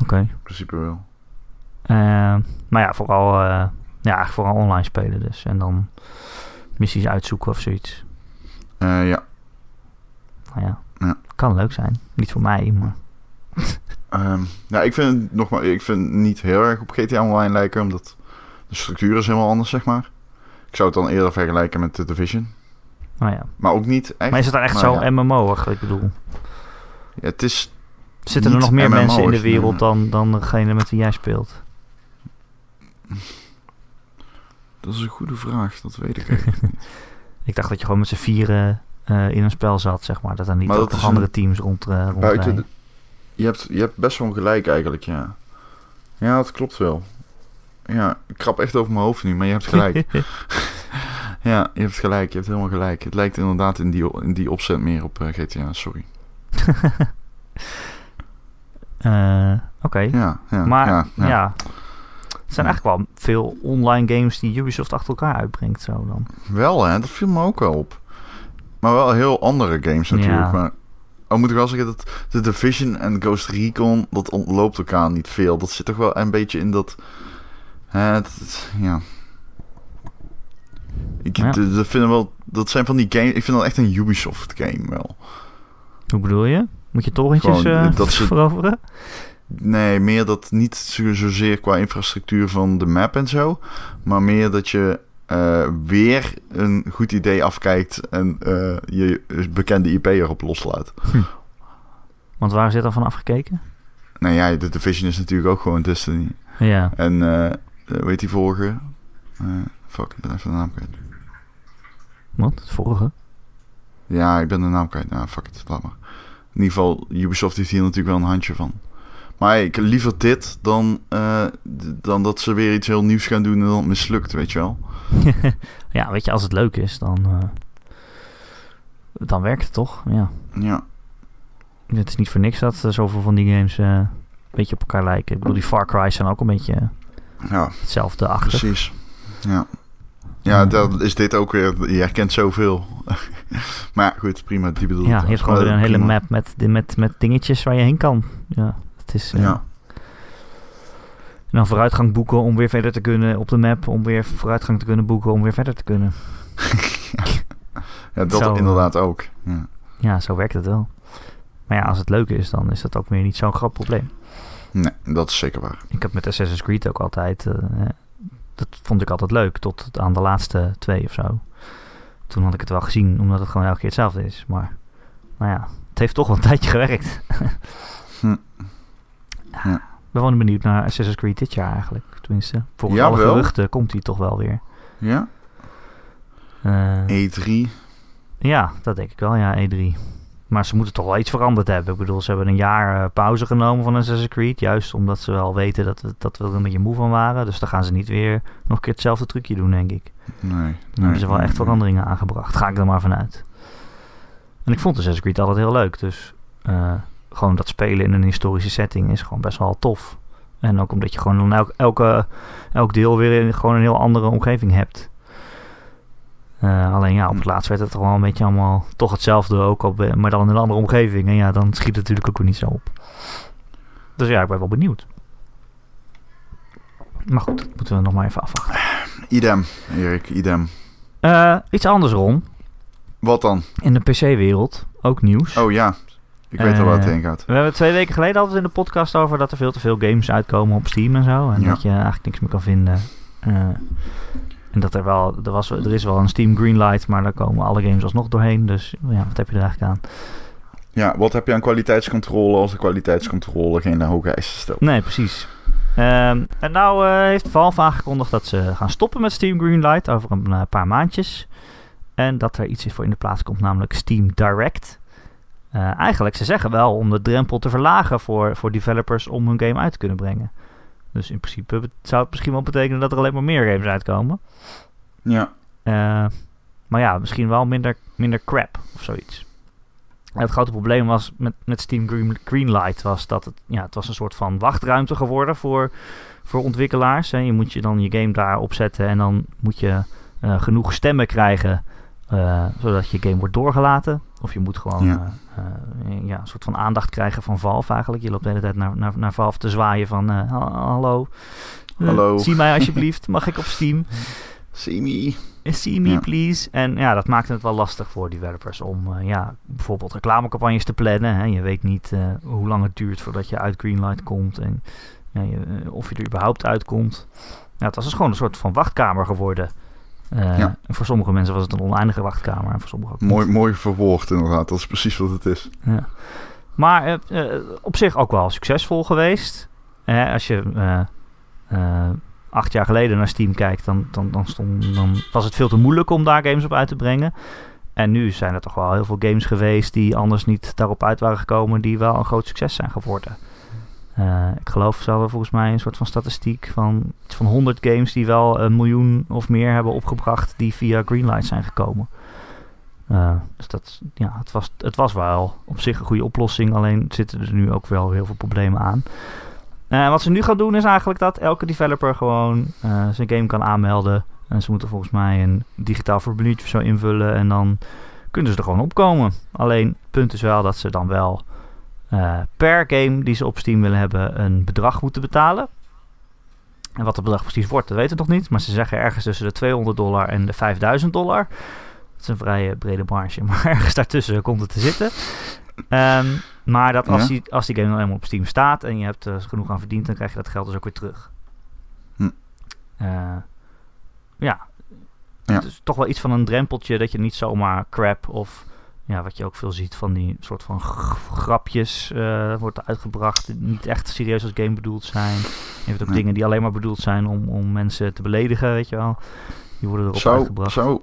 Oké. in principe wel. Eh, maar ja, vooral, eh, ja, vooral online spelen dus. En dan missies uitzoeken of zoiets. Eh, ja. Nou ja, Ja. kan leuk zijn. Niet voor mij, maar... Ehm, ja, ik vind het nog maar, ik vind het niet heel erg op GTA Online lijken, omdat de structuur is helemaal anders, zeg maar. Ik zou het dan eerder vergelijken met The Division. Nou ja. Maar ook niet echt. Maar is het dan echt zo ja. MMO-ig? Ik bedoel, Ja, het is... zitten er nog meer mensen in de nee. wereld dan, dan degene met wie jij speelt? Dat is een goede vraag, dat weet ik eigenlijk niet. Ik dacht dat je gewoon met z'n vieren eh, in een spel zat, zeg maar. Dat er niet Maar dat andere een- teams rond, eh Buiten de- je, hebt, je hebt best wel gelijk eigenlijk, ja. Ja, dat klopt wel. Ja, ik krap echt over mijn hoofd nu, maar je hebt gelijk. ja, je hebt gelijk, je hebt helemaal gelijk. Het lijkt inderdaad in die, in die opzet meer op eh, GTA, sorry. Oké. Ja, ja, maar ja, ja, ja. het zijn eigenlijk wel veel online games die Ubisoft achter elkaar uitbrengt zo dan. Wel hè, dat viel me ook wel op. Maar wel heel andere games natuurlijk. Ja. Maar oh, moet ik wel zeggen dat The Division en Ghost Recon, dat ontloopt elkaar niet veel. Dat zit toch wel een beetje in dat... het, het- ja. Ik Ja. dat vind wel, dat zijn van die games. Ik vind dat echt een Ubisoft game wel. Hoe bedoel je? Moet je torentjes Gewoon, eh, dat ze- veroveren? Nee, meer dat niet zo- zozeer qua infrastructuur van de map en zo. Maar meer dat je eh, weer een goed idee afkijkt en eh, je bekende IP erop loslaat. Want waar zit er van afgekeken? Nou ja, de Division is natuurlijk ook gewoon Destiny. Ja. En eh eh, die vorige? Fuck, ik ben even de naam kwijt. Wat? Het vorige? Ja, ik ben de naam kwijt. Nou, fuck it, laat maar. In ieder geval, Ubisoft heeft hier natuurlijk wel een handje van. Maar ik liever dit dan, eh, dan dat ze weer iets heel nieuws gaan doen en dan het mislukt, weet je wel. ja, weet je, als het leuk is, dan, eh, dan werkt het toch? Ja. Ja, Het is niet voor niks dat eh, zoveel van die games eh, een beetje op elkaar lijken. Ik bedoel, die Far Cry's zijn ook een beetje ja hetzelfde achter. precies. Ja. Ja, dan is dit ook weer... Je herkent zoveel. maar goed, prima. Die bedoel ik Ja, je hebt gewoon weer een hele map met, met, met dingetjes waar je heen kan. Ja, het is... eh, Ja, En dan vooruitgang boeken om weer verder te kunnen op de map. Om weer vooruitgang te kunnen boeken om weer verder te kunnen. Ja, dat Zo, inderdaad ook. Ja. Ja, zo werkt het wel. Maar ja, als het leuk is, dan is dat ook weer niet zo'n groot probleem. Nee, dat is zeker waar. Ik heb met Assassin's Creed ook altijd... eh, dat vond ik altijd leuk, tot aan de laatste twee of zo. Toen had ik het wel gezien, omdat het gewoon elke keer hetzelfde is. Maar, nou ja, het heeft toch wel een tijdje gewerkt. Hm. Ja, Ik ben wel benieuwd naar Assassin's Creed dit jaar eigenlijk. Tenminste, volgens Ja, alle wel. geruchten komt hij toch wel weer. Ja? Eh, E3. Ja, dat denk ik wel, ja, E3. Maar ze moeten toch wel iets veranderd hebben. Ik bedoel, ze hebben een jaar eh, pauze genomen van Assassin's Creed. Juist omdat ze wel weten dat we, dat we er een beetje moe van waren. Dus dan gaan ze niet weer nog een keer hetzelfde trucje doen, denk ik. Nee. Dan nee, hebben ze wel nee, echt nee. veranderingen aangebracht. Ga ik er maar vanuit. En ik vond Assassin's Creed altijd heel leuk. Dus eh, gewoon dat spelen in een historische setting is gewoon best wel tof. En ook omdat je gewoon dan elk, elke, elk deel weer in, gewoon een heel andere omgeving hebt. Eh, alleen ja, op het laatst werd het toch wel een beetje allemaal toch hetzelfde, ook al, be- maar dan in een andere omgeving. En ja, dan schiet het natuurlijk ook weer niet zo op. Dus ja, ik ben wel benieuwd. Maar goed, dat moeten we nog maar even afwachten. Idem, Erik, idem. Eh, iets anders, Ron. Wat dan? In de PC-wereld, ook nieuws. Oh ja, ik weet al waar het Eh, heen gaat. We hebben twee weken geleden altijd in de podcast over dat er veel te veel games uitkomen op Steam en zo. En Ja. dat je eigenlijk niks meer kan vinden. Eh, en dat er wel, er, was, er is wel een Steam Greenlight, maar daar komen alle games alsnog doorheen. Dus ja, wat heb je er eigenlijk aan? Ja, wat heb je aan kwaliteitscontrole als de kwaliteitscontrole geen hoge eisen stelt? Nee, precies. Ehm, en nou eh, heeft Valve aangekondigd dat ze gaan stoppen met Steam Greenlight over een paar maandjes. En dat er iets voor in de plaats komt, namelijk Steam Direct. Eh, eigenlijk, ze zeggen wel om de drempel te verlagen voor, voor developers om hun game uit te kunnen brengen. Dus in principe zou het misschien wel betekenen dat er alleen maar meer games uitkomen. Ja, Eh, maar ja, misschien wel minder, minder crap of zoiets. En het grote probleem was met, met Steam Green, Greenlight was dat het, ja, het was een soort van wachtruimte geworden voor, voor ontwikkelaars. En je moet je dan je game daar opzetten en dan moet je eh, genoeg stemmen krijgen zodat je game wordt doorgelaten. Of je moet gewoon Ja. eh, eh, ja, een soort van aandacht krijgen van Valve eigenlijk. Je loopt de hele tijd naar, naar, naar Valve te zwaaien van eh, ha- hallo. Hallo. zie mij alsjeblieft. Mag ik op Steam? see me. See me, Ja. please. En ja, dat maakt het wel lastig voor developers om ja, bijvoorbeeld reclamecampagnes te plannen. Hè. Je weet niet hoe lang het duurt voordat je uit Greenlight komt en ja, je, of je er überhaupt uitkomt. Ja, het was dus gewoon een soort van wachtkamer geworden. Eh, Ja. Voor sommige mensen was het een oneindige wachtkamer en voor sommigen ook Mooi, niet. mooi verwoord inderdaad, dat is precies wat het is. Ja. Maar eh, eh, op zich ook wel succesvol geweest. Als je acht jaar geleden naar Steam kijkt, dan, dan, dan, stond, dan was het veel te moeilijk om daar games op uit te brengen. En nu zijn er toch wel heel veel games geweest die anders niet daarop uit waren gekomen, die wel een groot succes zijn geworden. Eh, ik geloof, ze hadden volgens mij een soort van statistiek van, iets van 100 games die wel een miljoen of meer hebben opgebracht, die via Greenlight zijn gekomen. Eh, dus dat, ja, het was, het was wel op zich een goede oplossing, alleen zitten er nu ook wel heel veel problemen aan. Eh, wat ze nu gaan doen is eigenlijk dat elke developer gewoon zijn game kan aanmelden. En ze moeten volgens mij een digitaal formuliertje of zo invullen en dan kunnen ze er gewoon opkomen. Alleen het punt is wel dat ze dan wel eh, per game die ze op Steam willen hebben een bedrag moeten betalen. En wat het bedrag precies wordt, dat weten we nog niet. Maar ze zeggen ergens tussen de 200 dollar en de 5000 dollar. Dat is een vrij eh, brede marge, maar ergens daartussen komt het te zitten. Ehm, maar dat als, Ja. die, als die game dan helemaal op Steam staat en je hebt er genoeg aan verdiend, dan krijg je dat geld dus ook weer terug. Hm. Eh, ja. Ja. Het is toch wel iets van een drempeltje dat je niet zomaar crap of ja, wat je ook veel ziet van die soort van grapjes eh, wordt uitgebracht, die niet echt serieus als game bedoeld zijn. Je hebt ook Nee. dingen die alleen maar bedoeld zijn om, om mensen te beledigen, weet je wel. Die worden erop Zo, uitgebracht. zo.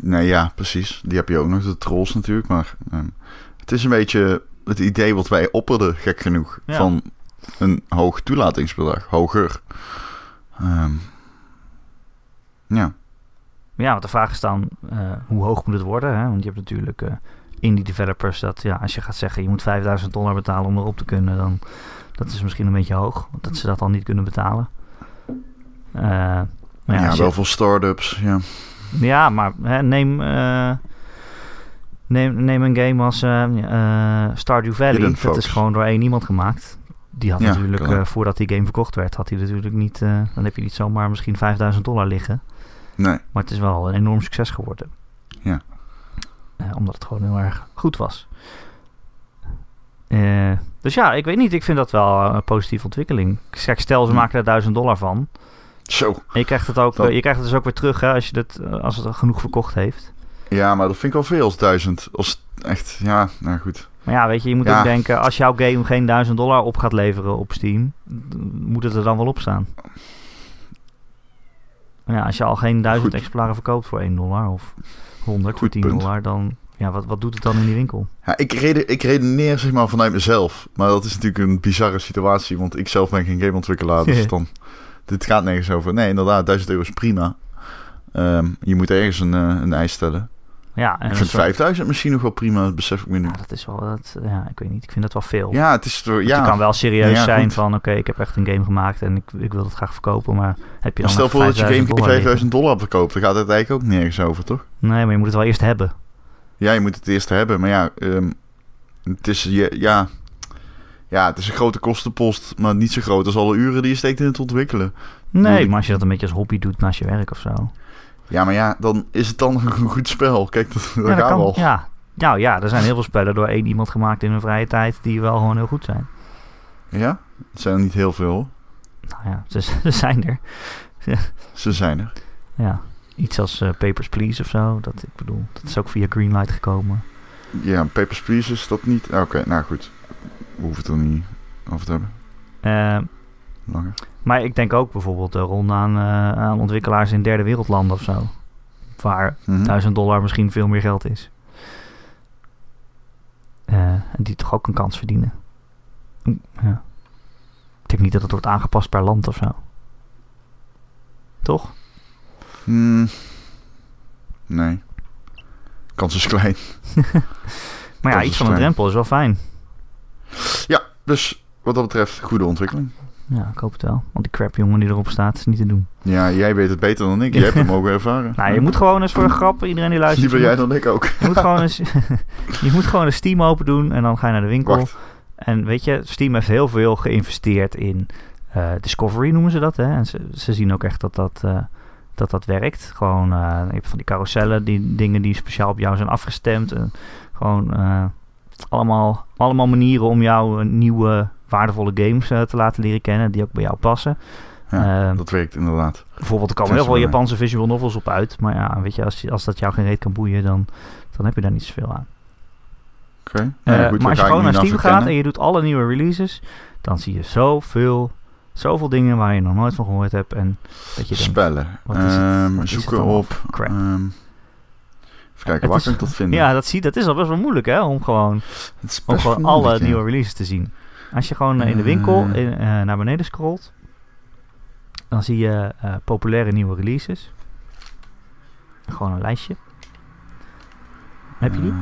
Nee, ja, precies. Die heb je ook nog, de trolls natuurlijk. Maar ehm, het is een beetje het idee wat wij opperden, gek genoeg. Ja. Van een hoog toelatingsbedrag, hoger. Ehm, ja, Ja, want de vraag is dan, eh, hoe hoog moet het worden? Hè? Want je hebt natuurlijk eh, indie developers dat, ja, als je gaat zeggen je moet 5000 dollar betalen om erop te kunnen, dan dat is misschien een beetje hoog, dat ze dat dan niet kunnen betalen. Eh, maar ja, ja, je- wel voor start-ups. Ja. ja, maar hè, neem, neem, neem een game als Stardew Valley. Dat is gewoon door één iemand gemaakt. Die had Ja, natuurlijk, voordat die game verkocht werd, had hij natuurlijk niet, dan heb je niet zomaar misschien 5000 dollar liggen. Nee, Maar het is wel een enorm succes geworden. Ja. Eh, omdat het gewoon heel erg goed was. Eh, dus ja, ik weet niet. Ik vind dat wel een positieve ontwikkeling. Ik zeg, stel, ze Hm. maken er 1000 dollar van. Zo. En je krijgt het, ook, Dat- je krijgt het dus ook weer terug hè, als, je dat, eh, als het genoeg verkocht heeft. Ja, maar dat vind ik wel veel als duizend. Als echt, ja, nou goed. Maar ja, weet je, je moet Ja. ook denken, als jouw game geen 1000 dollar op gaat leveren op Steam, moet het er dan wel op staan. Maar ja, als je al geen 1000 Goed. exemplaren verkoopt voor 1 dollar of 100 voor Goed 10 punt. dollar, dan ja, wat, wat doet het dan in die winkel? Ja, ik, rede, ik redeneer zeg maar vanuit mezelf. Maar dat is natuurlijk een bizarre situatie. Want ik zelf ben geen gameontwikkelaar. Dus dan, dit gaat nergens over. Nee, inderdaad, 1000 euro is prima. Ehm, je moet ergens een, eh, een eis stellen. Ja, en ik vind soort- 5000 misschien nog wel prima. Dat besef ik me nu. ja, dat is wel, dat, ja, ik weet niet, ik vind dat wel veel. Ja, het is... Want Ja, Je kan wel serieus Ja, zijn goed. van, oké, ik heb echt een game gemaakt en ik, ik wil het graag verkopen, maar heb je dan stel voor dat je game 5000 voor dollar 5000 dollar verkoopt. Dan gaat het eigenlijk ook nergens over, toch? Nee, maar je moet het wel eerst hebben. Ja, je moet het eerst hebben. Maar ja, ehm, het is... je- Ja, ja, het is een grote kostenpost. Maar niet zo groot als alle uren die je steekt in het ontwikkelen. Nee, maar als je dat een beetje als hobby doet naast je werk of zo. Ja, maar ja, dan is het dan een goed spel. Kijk, dat, dat Ja, dat gaan kan. we al. Ja. Nou ja, er zijn heel veel spellen door één iemand gemaakt in hun vrije tijd die wel gewoon heel goed zijn. Ja? Het zijn er niet heel veel. Nou ja, ze, ze zijn er. Ze zijn er. Ja, iets als eh, Papers, Please of zo. Dat, ik bedoel, dat is ook via Greenlight gekomen. Ja, Papers, Please is dat niet... Oké, nou goed. We hoeven het er niet over te hebben. Eh, Langer. Maar ik denk ook bijvoorbeeld de ronde aan, eh, aan ontwikkelaars in derde wereldlanden of zo. Waar Mhm. 1000 dollar misschien veel meer geld is. Eh, en die toch ook een kans verdienen. Ja. Ik denk niet dat het wordt aangepast per land of zo. Toch? Hmm. Nee. Kans is klein. Maar ja, iets van een drempel is wel fijn. Ja, dus wat dat betreft goede ontwikkeling. Ja, ik hoop het wel. Want die crap jongen die erop staat is niet te doen. Ja, jij weet het beter dan ik. Jij hebt hem mogen ervaren. Nou, je moet gewoon eens voor een grap, iedereen die luistert. Liever jij dan ik ook. Je moet gewoon eens, je moet gewoon een Steam open doen en dan ga je naar de winkel. Wacht. En weet je, Steam heeft heel veel geïnvesteerd in eh, Discovery noemen ze dat. Hè? En ze, ze zien ook echt dat dat, eh, dat, dat werkt. Gewoon eh, je hebt van die carousellen, die dingen die speciaal op jou zijn afgestemd. En gewoon allemaal, allemaal manieren om jou eh, nieuwe waardevolle games eh, te laten leren kennen die ook bij jou passen. Ja, Ehm, dat werkt inderdaad. Bijvoorbeeld, er komen heel veel. Japanse visual novels op uit. Maar ja, weet je, als, als dat jou geen reet kan boeien, dan, dan heb je daar niet zoveel aan. Oké. Eh, Nou ja, maar als je gewoon naar Steam gaat en je doet alle nieuwe releases, dan zie je zoveel, zoveel dingen waar je nog nooit van gehoord hebt. En dat je denkt, Spellen. wat is het? Ehm, Wat is het zoeken op. crap? ehm, even kijken, waar kan ik dat vinden? ja, dat, zie, dat is al best wel moeilijk hè, om gewoon, om gewoon alle nieuwe releases te zien. Als je gewoon eh, in de winkel Eh. in, eh, naar beneden scrolt, dan zie je eh, populaire nieuwe releases. Gewoon een lijstje. Heb je die?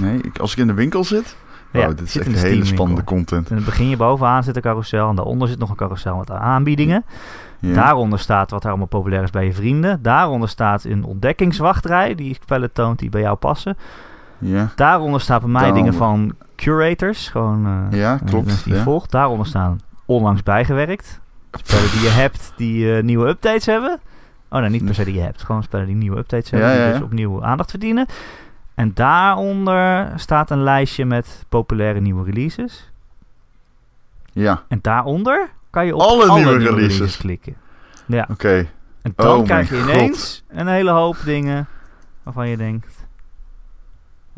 Nee, ik- als ik in de winkel zit. Ja, oh, dit is zit echt in de hele spannende content. En dan begin je bovenaan zit een carousel en daaronder zit nog een carousel met aanbiedingen. Ja. Daaronder staat wat er allemaal populair is bij je vrienden. Daaronder staat een ontdekkingswachtrij die spellen toont die bij jou passen. Ja. Daaronder staan bij mij dingen van curators, gewoon eh, Ja, eh, klopt, die ja. volgt. Daaronder staan onlangs bijgewerkt. Spellen die je hebt die eh, nieuwe updates hebben. Oh nee, niet per se die je hebt. Gewoon spellen die nieuwe updates hebben Ja, die dus opnieuw aandacht verdienen. En daaronder staat een lijstje met populaire nieuwe releases. Ja, En daaronder kan je op Alle alle, nieuwe nieuwe, releases. releases. klikken. Ja, oké. en dan Oh krijg je ineens een hele hoop dingen waarvan je denkt...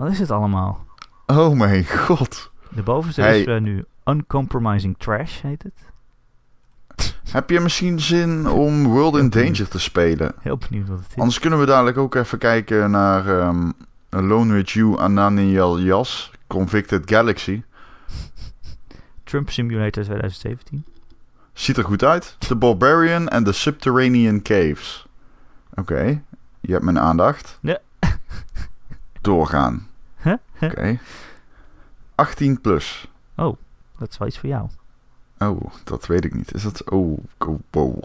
Wat is het allemaal? Oh mijn god. De bovenste Hey. is eh, nu Uncompromising Trash, heet het. Heb je misschien zin om World in Danger te spelen? Heel benieuwd wat het is. Anders kunnen we dadelijk ook even kijken naar ehm Alone With You Ananiel Jas, Convicted Galaxy. Trump Simulator 2017. Ziet er goed uit. The Barbarian and the Subterranean Caves. Oké, je hebt mijn aandacht. Ja. Doorgaan. Oké. 18 plus. Dat is wel iets voor jou. Oh, dat weet ik niet. Is dat... Oh, oh wow.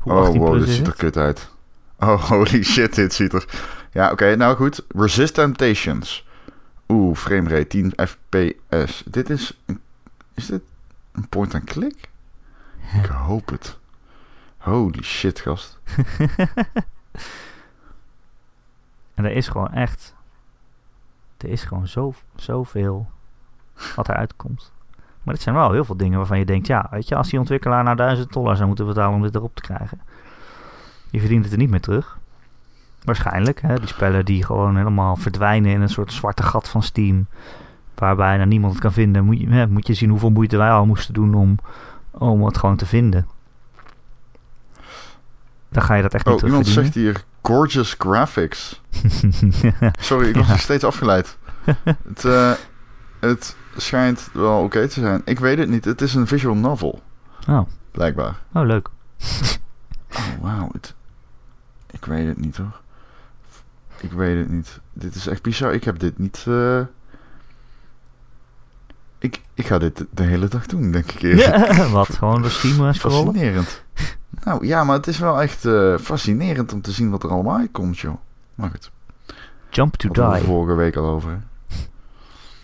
Hoe Oh, 18 wow, plus dit ziet er kut uit. Oh, holy shit, dit ziet er... Ja, oké, nou goed. Resist Temptations. Oeh, framerate 10 fps. Dit is... een- Is dit een point-and-click? Ik hoop het. Holy shit, gast. En er is gewoon echt... Er is gewoon zo, zoveel wat eruit komt. Maar dit zijn wel heel veel dingen waarvan je denkt... Ja, weet je, als die ontwikkelaar nou 1000 dollar zou moeten betalen om dit erop te krijgen... Je verdient het er niet meer terug. Waarschijnlijk, hè. Die spellen die gewoon helemaal verdwijnen in een soort zwarte gat van Steam... Waarbij nou niemand het kan vinden. Moet je, hè, moet je zien hoeveel moeite wij al moesten doen om, om het gewoon te vinden. Dan ga je dat echt niet Oh, iemand zegt hier gorgeous graphics. Sorry, ik was Ja. steeds afgeleid. het, eh, het schijnt wel oké te zijn. Ik weet het niet. Het is een visual novel, oh. blijkbaar. oh, leuk. Oh, wauw. Het... Ik weet het niet hoor. Ik weet het niet. Dit is echt bizar. Ik heb dit niet. eh, Ik, ik ga dit de hele dag doen, denk ik. Ja, wat? Gewoon door Steam scrollen? Fascinerend. Nou ja, maar het is wel echt eh, fascinerend om te zien wat er allemaal uitkomt, joh. Maar goed, Jump to hadden we Die. vorige week al over. hè.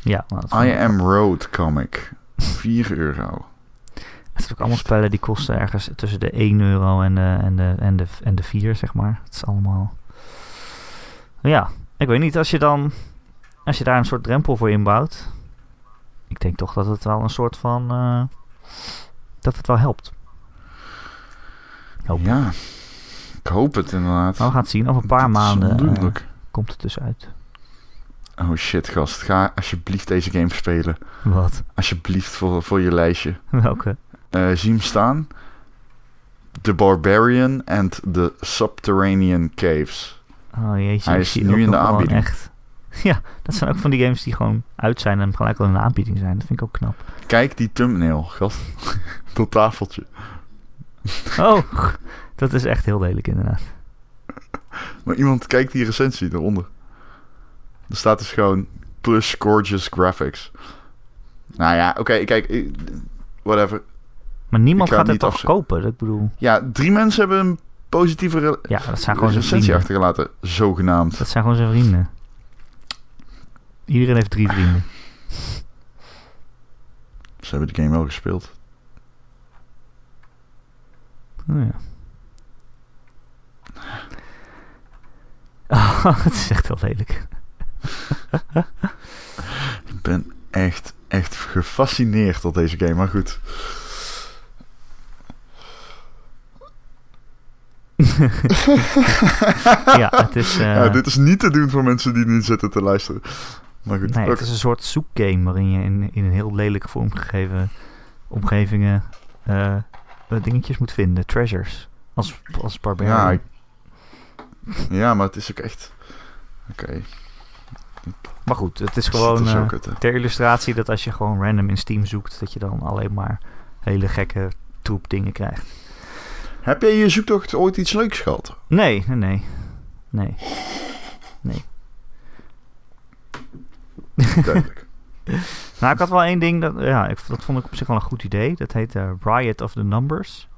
Ja, maar I Am Road comic. 4 euro. Het zijn ook allemaal spellen die kosten ergens tussen de 1 euro en de, en de, en de, en de 4, zeg maar. Het is allemaal... Ja, ik weet niet. Als je dan... Als je daar een soort drempel voor inbouwt... Ik denk toch dat het wel een soort van... eh, dat het wel helpt. Hoop. Ja, ik hoop het inderdaad. Maar we gaan het zien. Over een paar maanden ondoenlijk. komt het dus uit. Oh shit, gast. Ga alsjeblieft deze game spelen. Wat? Alsjeblieft voor, voor je lijstje. Welke? Eh zie hem staan. The Barbarian and the Subterranean Caves. Oh jeetje. Hij is nu in de aanbieding. Echt. Ja, dat zijn ook van die games die gewoon uit zijn en gelijk al in de aanbieding zijn. Dat vind ik ook knap. Kijk die thumbnail, gast. Dat tafeltje. Oh, dat is echt heel lelijk inderdaad. Maar iemand kijkt die recensie eronder. Er staat dus gewoon plus gorgeous graphics. Nou ja, oké, kijk, whatever. Maar niemand gaat het toch kopen? Ik bedoel, Ja, die mensen hebben een positieve ja, dat zijn gewoon recensie achtergelaten, zogenaamd. Dat zijn gewoon zijn vrienden. Iedereen heeft drie vrienden. Ze hebben de game wel gespeeld. Oh ja. Oh, het is echt heel lelijk. Ik ben echt, echt gefascineerd door deze game, maar goed. ja, het is... eh, Ja, dit is niet te doen voor mensen die niet zitten te luisteren. Maar goed, Nee, het is een soort zoekgame waarin je in, in een heel lelijke vormgegeven omgevingen eh, eh, dingetjes moet vinden. Treasures. Als, als ja, barbarian. ik- ja, maar het is ook echt... Oké, Maar goed, het is gewoon eh, ter illustratie dat als je gewoon random in Steam zoekt, dat je dan alleen maar hele gekke troep dingen krijgt. Heb jij je zoektocht ooit iets leuks gehad? Nee, nee, nee. Nee. Nee. Duidelijk. Nou, ik had wel één ding, dat, ja, ik, dat vond ik op zich wel een goed idee. Dat heette Riot of the Numbers.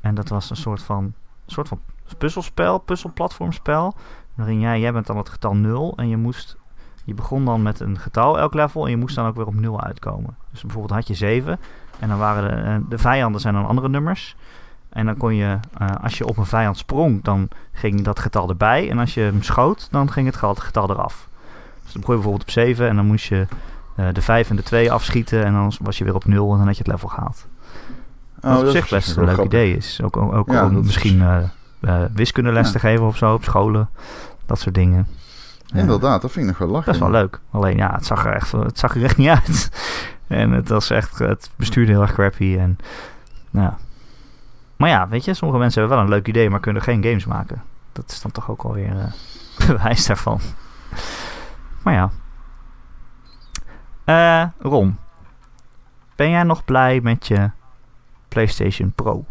En dat was een soort van, soort van puzzelspel, puzzelplatformspel. Waarin jij, jij bent dan het getal 0 en je moest, je begon dan met een getal elk level en je moest dan ook weer op 0 uitkomen. Dus bijvoorbeeld had je 7 en dan waren de, eh, de vijanden zijn dan andere nummers. En dan kon je, eh, als je op een vijand sprong, dan ging dat getal erbij. En als je hem schoot, dan ging het getal eraf. Dus dan begon je bijvoorbeeld op 7 en dan moest je eh, de 5 en de 2 afschieten. En dan was je weer op 0 en dan had je het level gehaald. Oh, Wat op dat zich best een leuk grappig. idee is. Ook, ook, ook Ja, om dat is- misschien eh eh, wiskundeles Ja. te geven of zo op scholen. Dat soort dingen. Inderdaad, dat vind ik nog wel lachen. Dat is wel leuk. Alleen ja, het zag er echt, het zag er echt niet uit. en het was echt, het bestuurde heel erg crappy. En. Maar ja, weet je, sommige mensen hebben wel een leuk idee, maar kunnen geen games maken. Dat is dan toch ook alweer bewijs daarvan. Maar ja. Eh Ron, ben jij nog blij met je PlayStation Pro?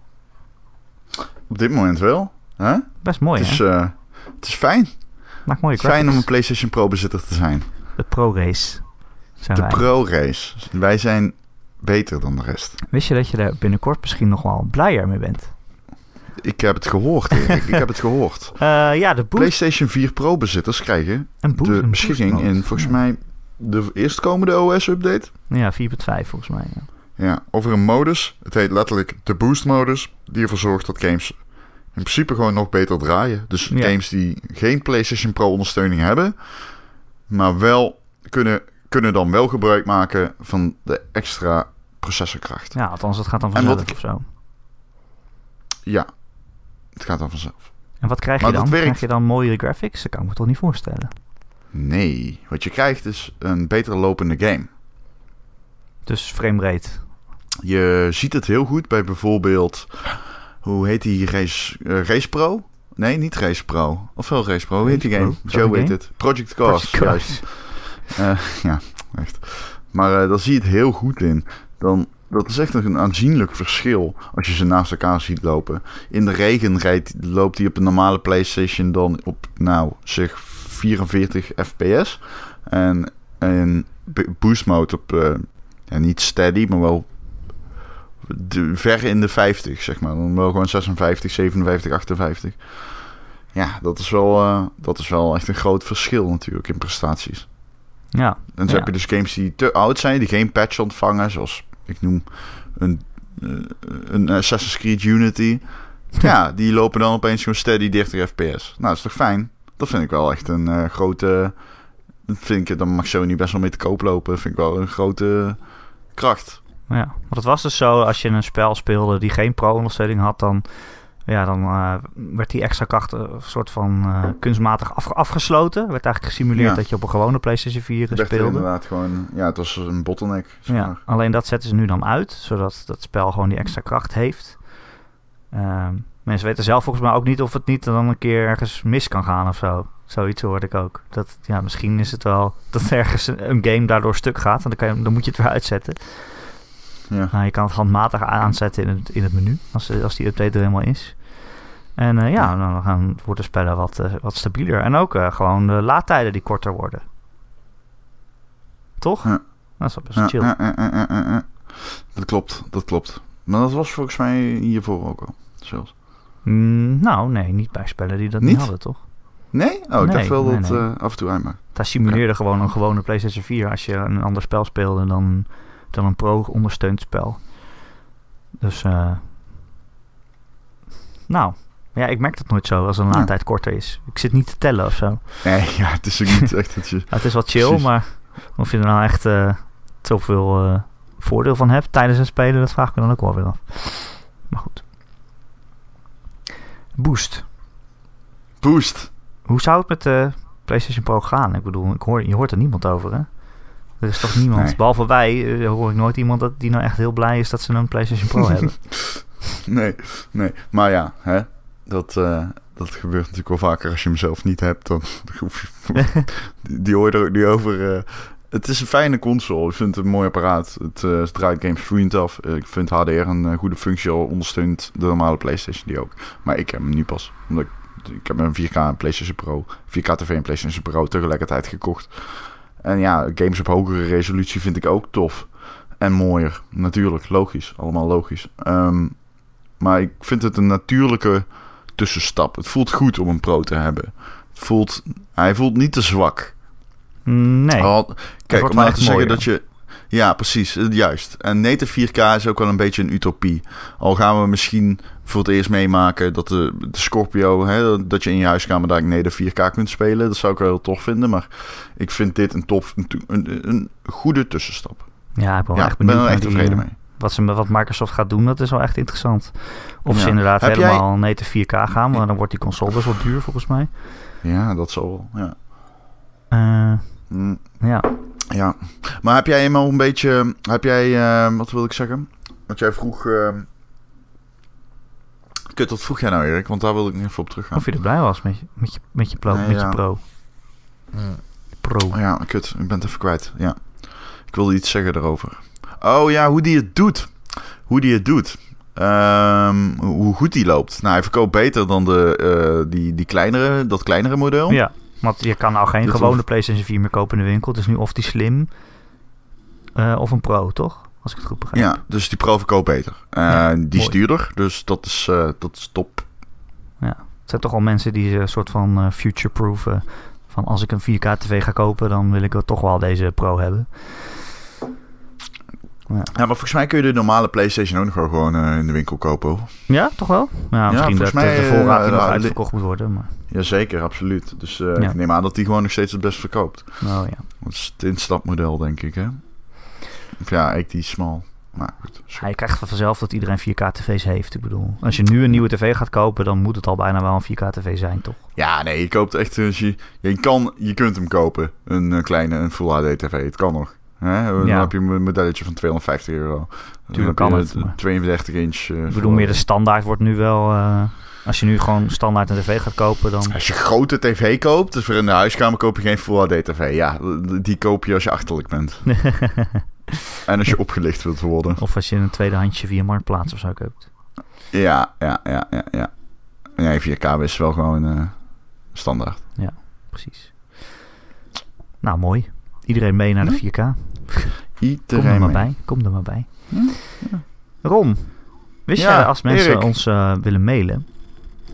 Op dit moment wel. Hè? Best mooi, het, is, hè? eh, het is fijn. Maakt mooie Het is fijn om een. PlayStation Pro bezitter te zijn. De Pro Race zijn De wij. Pro Race. Wij zijn beter dan de rest. Wist je dat je daar binnenkort misschien nog wel blijer mee bent? Ik heb het gehoord, Erik. ik heb het gehoord. Eh, ja, de boost PlayStation 4 Pro bezitters krijgen en boost, de een beschikking in volgens Ja. mij de eerstkomende OS-update. Ja, 4.5 volgens mij. Ja. Ja, over een modus. Het heet letterlijk de boost modus. Die ervoor zorgt dat games in principe gewoon nog beter draaien. Dus Ja. games die geen PlayStation Pro ondersteuning hebben, maar wel kunnen, kunnen dan wel gebruik maken van de extra processorkracht. Ja, althans, dat gaat dan En wat vanzelf ik- of zo. Ja, het gaat dan vanzelf. En wat krijg je dan? Krijg je dan mooiere graphics? Dat kan ik me toch niet voorstellen. Nee, wat je krijgt is een beter lopende game. Dus framerate. Je ziet het heel goed bij bijvoorbeeld, hoe heet die Race, eh, Race Pro? Nee, niet Race Pro. Of wel Race Pro. Hoe heet die game? Joe game? het. Project Cars, Project juist. Eh, ja, echt. Maar eh daar zie je het heel goed in. Dan, dat is echt een aanzienlijk verschil als je ze naast elkaar ziet lopen. In de regen rijdt, loopt hij op een normale PlayStation dan op, nou, zeg 44 fps. En in boost mode op, eh, ja, niet steady, maar wel de, ver in de 50, zeg maar. Dan wel gewoon 56, 57, 58. Ja, dat is wel, eh, dat is wel echt een groot verschil natuurlijk in prestaties. Ja, En Ja. heb je dus games die te oud zijn, die geen patch ontvangen, zoals ik noem een, eh, een Assassin's Creed Unity. Ja, die lopen dan opeens gewoon steady 30 fps. Nou, dat is toch fijn? Dat vind ik wel echt een eh, grote... Vind ik, dan mag Sony best wel mee te koop lopen. Vind ik wel een grote kracht. ja. Want het was dus zo, als je een spel speelde die geen pro-ondersteuning had, dan, ja, dan eh, werd die extra kracht een soort van eh, kunstmatig afge- afgesloten. Werd eigenlijk gesimuleerd Ja. dat je op een gewone PlayStation 4 Het werd er speelde. inderdaad gewoon... Ja, het was een bottleneck. Zeg Ja, maar. alleen dat zetten ze nu dan uit, zodat dat spel gewoon die extra kracht heeft. Ehm, mensen weten zelf volgens mij ook niet of het niet dan een keer ergens mis kan gaan of zo. Zoiets hoorde ik ook. Dat, ja, misschien is het wel dat ergens een, een game daardoor stuk gaat en dan, kan je, dan moet je het weer uitzetten. Ja. Nou, je kan het handmatig aanzetten in het, in het menu, als, als die update er helemaal is. En eh, ja, dan gaan, worden spellen wat, eh, wat stabieler. En ook eh, gewoon de laadtijden die korter worden. Toch? Ja. Dat is wel best chill. ja. Dat klopt, dat klopt. Maar dat was volgens mij hiervoor ook al. Zelfs. Mm, nou, nee, niet bij spellen die dat niet, Niet? hadden, toch? Nee? Oh, ik Nee, dacht wel nee, dat nee. af en toe uitmaakt. Daar simuleerde gewoon een gewone PlayStation 4 als je een ander spel speelde dan, dan een pro-ondersteund spel. Dus, eh nou, ja, ik merk dat nooit zo als een Ja. laadtijd korter is. Ik zit niet te tellen of zo. Nee, ja, het is ook niet echt dat je... Ja, het is wel chill, Precies. maar of je er nou echt eh, zoveel eh, voordeel van hebt tijdens het spelen, dat vraag ik me dan ook wel weer af. Maar goed. Boost. Boost. Hoe zou het met de PlayStation Pro gaan? Ik bedoel, ik hoor, je hoort er niemand over, hè? Er is toch niemand, Nee. behalve wij, eh, hoor ik nooit iemand dat, die nou echt heel blij is dat ze een PlayStation Pro hebben. Nee, nee. Maar ja, hè, dat, eh, dat gebeurt natuurlijk wel vaker als je hem zelf niet hebt. Dan hoef je, die, die hoor je er ook niet over. eh. het is een fijne console. Ik vind het een mooi apparaat. Het, het draait games vloeiend af. Ik vind HDR een goede functie. Al ondersteunt de normale PlayStation die ook. Maar ik heb hem nu pas. Omdat ik, ik heb een 4K en PlayStation Pro. 4K TV en PlayStation Pro tegelijkertijd gekocht. En ja, games op hogere resolutie vind ik ook tof. En mooier. Natuurlijk, logisch. Allemaal logisch. Ehm, maar ik vind het een natuurlijke tussenstap. Het voelt goed om een pro te hebben. Het voelt, hij voelt niet te zwak. Nee, Al- kijk, om nou te zeggen dat je... Ja, precies. eh, Juist. En native 4K is ook wel een beetje een utopie. Al gaan we misschien voor het eerst meemaken dat de, de Scorpio... Hè, dat je in je huiskamer daar native 4K kunt spelen. Dat zou ik wel heel tof vinden. Maar ik vind dit een tof... Een, een, een goede tussenstap. ja, ik ben wel ja, echt ik ben benieuwd er echt tevreden eh, mee. Wat, ze, wat Microsoft gaat doen, dat is wel echt interessant. Of Ja. ze inderdaad Heb jij- helemaal native 4K gaan, maar dan wordt die console best wel duur volgens mij. Ja, dat zal wel. Ja. Eh, Mm. ja. Ja, maar heb jij eenmaal een beetje, heb jij, eh, wat wil ik zeggen? Want jij vroeg, eh kut, wat vroeg jij nou Erik? Want daar wil ik niet even op teruggaan. Of je er blij was met je, met je, met je, pro, Nee, met ja. je pro. Pro. Oh ja, kut, ik ben het even kwijt, ja. Ik wilde iets zeggen daarover. Oh ja, hoe die het doet. Hoe die het doet. Ehm, hoe goed die loopt. Nou, hij verkoopt beter dan de, eh, die, die kleinere, dat kleinere model. Ja, want je kan nou geen Dat gewone PlayStation 4 meer kopen in de winkel. Het is nu of die slim eh, of een pro, toch? Als ik het goed begrijp. Ja, dus die Pro verkoopt beter. Eh, Ja, die is duurder, dus dat is, dat is top. Het zijn toch al mensen die een soort van future-proefen. Van als ik een 4K TV ga kopen, dan wil ik toch wel deze pro hebben. Ja. Maar volgens mij kun je de normale PlayStation ook nog wel gewoon eh, in de winkel kopen. hoor. Ja, toch wel? Ja, misschien dat volgens mij, de voorraad eh, die nog nou, uitverkocht moet worden. Maar, Jazeker, absoluut. Dus eh, ik neem aan dat die gewoon nog steeds het best verkoopt. oh ja. Dat is het instapmodel, denk ik, hè? Of ja, ik die small. Maar goed. Ja, je krijgt vanzelf dat iedereen 4K-tv's heeft. Ik bedoel, als je nu een nieuwe tv gaat kopen, dan moet het al bijna wel een 4K-tv zijn, toch? Ja, nee, je koopt echt... Je, je, kan, je kunt hem kopen, een eh, kleine een Full HD TV. Het kan nog. Hè? Dan Ja. heb je een modelletje van 250 euro. Dan Tuurlijk kan het, een maar- 32 inch. eh, Ik bedoel, meer de standaard wordt nu wel... eh, als je nu gewoon standaard een tv gaat kopen, dan... Als je grote tv koopt, dus voor in de huiskamer koop je geen Full HD TV. Ja, die koop je als je achterlijk bent. en als je opgelicht wilt worden. of als je een tweedehandsje via Marktplaats of zo koopt. Ja, ja, ja, ja, ja. Nee, 4K is wel gewoon eh, standaard. Precies. Nou, mooi. Iedereen mee naar de 4K. Kom er maar mee. bij. Kom er maar bij. Ja, ja. Ron, wist Ja, jij als mensen Erik. ons eh, willen mailen,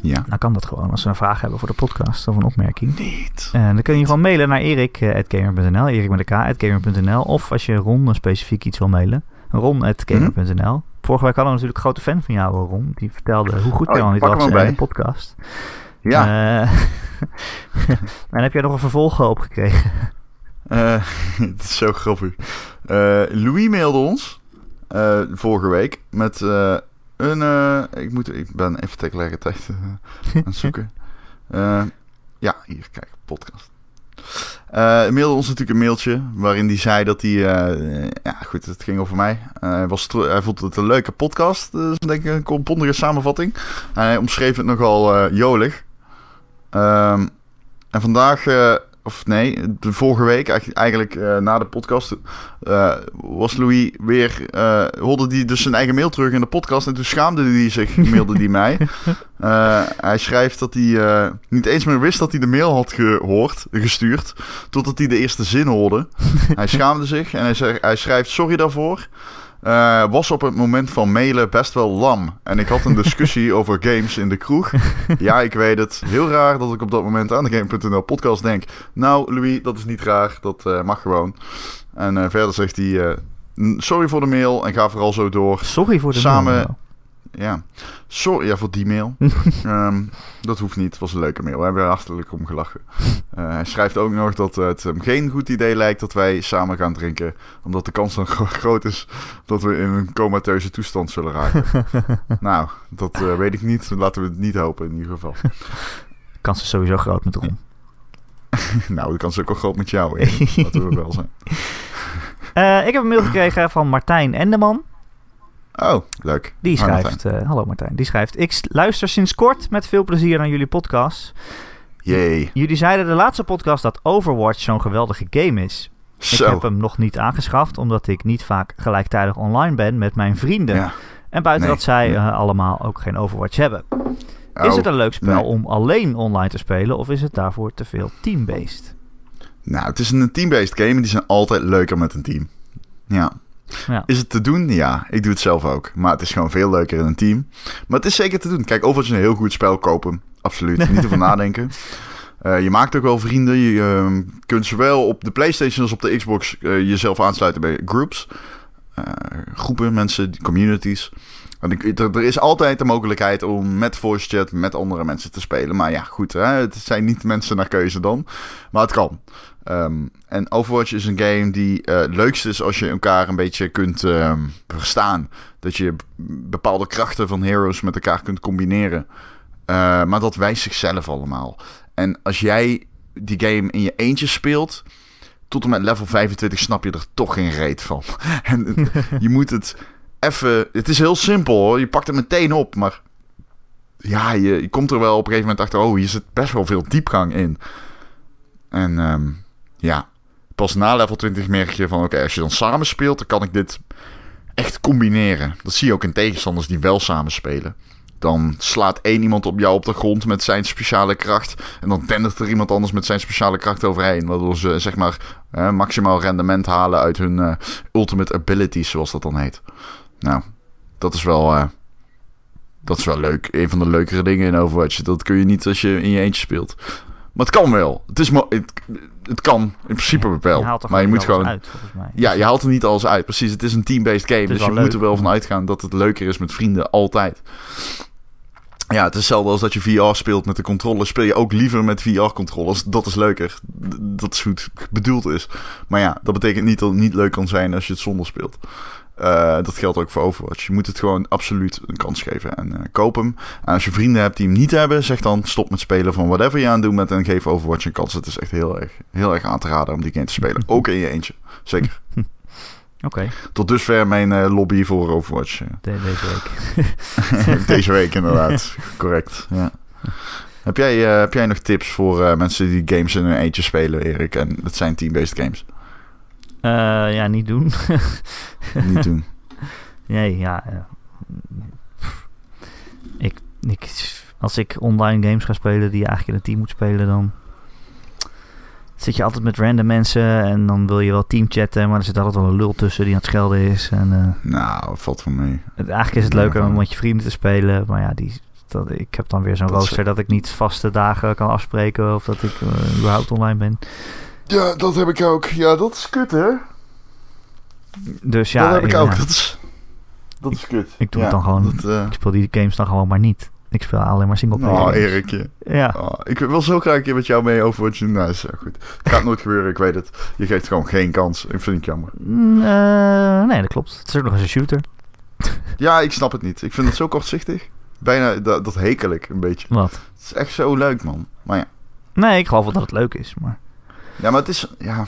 Ja. dan kan dat gewoon als ze een vraag hebben voor de podcast of een opmerking. Niet. En dan kun je gewoon mailen naar erik.gamer.nl, erik met een k.gamer.nl. Of als je Ron een specifiek iets wil mailen, ron.gamer.nl. Vorige week hadden we natuurlijk een grote fan van jou, Ron. Die vertelde hoe goed Oh, je al niet was in erbij. de podcast. Ja, Eh, en heb jij nog een vervolg opgekregen? Eh, het is zo grappig. Eh, Louis mailde ons eh, vorige week met een... ik, moet, ik ben even tegelijkertijd aan het zoeken. Ja, hier, kijk, podcast. Eh mailde ons natuurlijk een mailtje waarin hij zei dat hij... ja, goed, het ging over mij. Hij, was hij vond het een leuke podcast. Dat is denk ik een komponder samenvatting. En hij omschreef het nogal jolig. Ehm, en vandaag, of nee, de vorige week, eigenlijk, eh, na de podcast, eh, was Louis weer, eh hoorde hij dus zijn eigen mail terug in de podcast en toen schaamde hij zich, mailde hij mij. Eh, hij schrijft dat hij eh, niet eens meer wist dat hij de mail had gehoord, gestuurd, totdat hij de eerste zin hoorde. hij schaamde zich en hij, zegt, hij schrijft sorry daarvoor. Eh, was op het moment van mailen best wel lam. En ik had een discussie over games in de kroeg. Ja, ik weet het. Heel raar dat ik op dat moment aan de Game.nl podcast denk. Nou, Louis, dat is niet raar. Dat eh, mag gewoon. En eh, verder zegt hij... eh, "N- sorry voor de mail en ga vooral zo door. Sorry voor de Samen- mail. Ja, sorry ja, voor die mail. Ehm, dat hoeft niet. Het was een leuke mail. We hebben er hartelijk om gelachen. Eh, hij schrijft ook nog dat het hem geen goed idee lijkt dat wij samen gaan drinken. Omdat de kans dan gro- groot is dat we in een comateuze toestand zullen raken. nou, dat eh, weet ik niet. Laten we het niet hopen in ieder geval. Kans is sowieso groot met Ron. nou, de kans is ook wel groot met jou. Laten we wel zijn. Eh, ik heb een mail gekregen van Martijn Endeman. Oh, leuk. Die schrijft, eh, hallo Martijn, die schrijft... Ik luister sinds kort met veel plezier naar jullie podcast. Jee. Jullie zeiden de laatste podcast dat Overwatch zo'n geweldige game is. Ik Zo. heb hem nog niet aangeschaft, omdat ik niet vaak gelijktijdig online ben met mijn vrienden. Ja. En buiten Nee. dat zij eh, allemaal ook geen Overwatch hebben. Oh, is het een leuk spel nee. om alleen online te spelen of is het daarvoor te veel team-based? Nou, het is een team-based game en die zijn altijd leuker met een team. Ja. Ja. Is het te doen? Ja, ik doe het zelf ook. Maar het is gewoon veel leuker in een team. Maar het is zeker te doen. Kijk, Overwatch is een heel goed spel kopen. Absoluut. Niet over nadenken. Eh, je maakt ook wel vrienden. Je ehm, kunt zowel op de PlayStation als op de Xbox eh, jezelf aansluiten bij groups. Eh, groepen, mensen, communities. Er, is altijd de mogelijkheid om met voice chat met andere mensen te spelen. Maar ja, goed, hè, het zijn niet mensen naar keuze dan. Maar het kan. Ehm, en Overwatch is een game die eh leukst is als je elkaar een beetje kunt ehm, verstaan. Dat je bepaalde krachten van heroes met elkaar kunt combineren. Eh, maar dat wijst zichzelf allemaal. En als jij die game in je eentje speelt, tot en met level 25 snap je er toch geen reet van. en je moet het even... Het is heel simpel hoor, je pakt het meteen op, maar... Ja, je, je komt er wel op een gegeven moment achter, oh, hier zit best wel veel diepgang in. En ehm, ja, pas na level 20 merk je van, oké, als je dan samen speelt, dan kan ik dit echt combineren. Dat zie je ook in tegenstanders die wel samen spelen. Dan slaat één iemand op jou op de grond met zijn speciale kracht. En dan dendert er iemand anders met zijn speciale kracht overheen. Waardoor ze zeg maar maximaal rendement halen uit hun eh, ultimate abilities, zoals dat dan heet. Nou, dat is wel. eh, dat is wel leuk. Een van de leukere dingen in Overwatch. Dat kun je niet als je in je eentje speelt. Maar het kan wel. Het, is het, het kan in principe. Je haalt er maar je moet gewoon... uit, volgens mij. Ja, je haalt er niet alles uit. Precies, het is een team-based game. Dus je wel moet er wel van uitgaan dat het leuker is met vrienden, altijd. Ja, het is hetzelfde als dat je VR speelt met de controllers. Speel je ook liever met VR-controllers. Dat is leuker. Dat is hoe het bedoeld is. Maar ja, dat betekent niet dat het niet leuk kan zijn als je het zonder speelt. Eh, dat geldt ook voor Overwatch. Je moet het gewoon absoluut een kans geven en eh, koop hem. En als je vrienden hebt die hem niet hebben, zeg dan stop met spelen van whatever je aan het doen bent en geef Overwatch een kans. Het is echt heel erg, heel erg aan te raden om die game te spelen. Ook in je eentje. Zeker. Oké, Tot dusver mijn eh, lobby voor Overwatch. de- deze week. Deze week inderdaad. Correct. Ja. Heb, jij, heb jij nog tips voor mensen die games in hun eentje spelen, Erik? En het zijn team-based games. Eh, ja, niet doen. Niet doen. Nee, ja. eh, ik, ik, als ik online games ga spelen die je eigenlijk in een team moet spelen, dan zit je altijd met random mensen en dan wil je wel teamchatten, maar er zit altijd wel een lul tussen die aan het schelden is. En eh, Nou, valt van mee. het- eigenlijk is het leuker om met je vrienden te spelen, maar ja, die, dat, ik heb dan weer zo'n rooster dat ik niet vaste dagen kan afspreken of dat ik überhaupt online ben. Ja, dat heb ik ook. Ja, dat is kut, hè? Dus ja, dat heb ik ja, ook. Dat is, dat is kut. ik doe Ja, het dan gewoon. Dat, eh, Ik speel die games dan gewoon maar niet. Ik speel alleen maar single player. oh. Erikje. Ja. Oh, ik wil zo graag een keer met jou mee Overwatch doen. Nou, is goed. Het gaat nooit gebeuren, ik weet het. Je geeft gewoon geen kans. Ik vind het jammer. Mm, eh, nee, dat klopt. Het is ook nog eens een shooter. Ja, ik snap het niet. Ik vind het zo kortzichtig. Bijna, dat, dat hekel ik een beetje. Wat? Het is echt zo leuk, man. Maar ja. Nee, ik geloof wel dat het leuk is. Maar Ja, maar het is... Ja...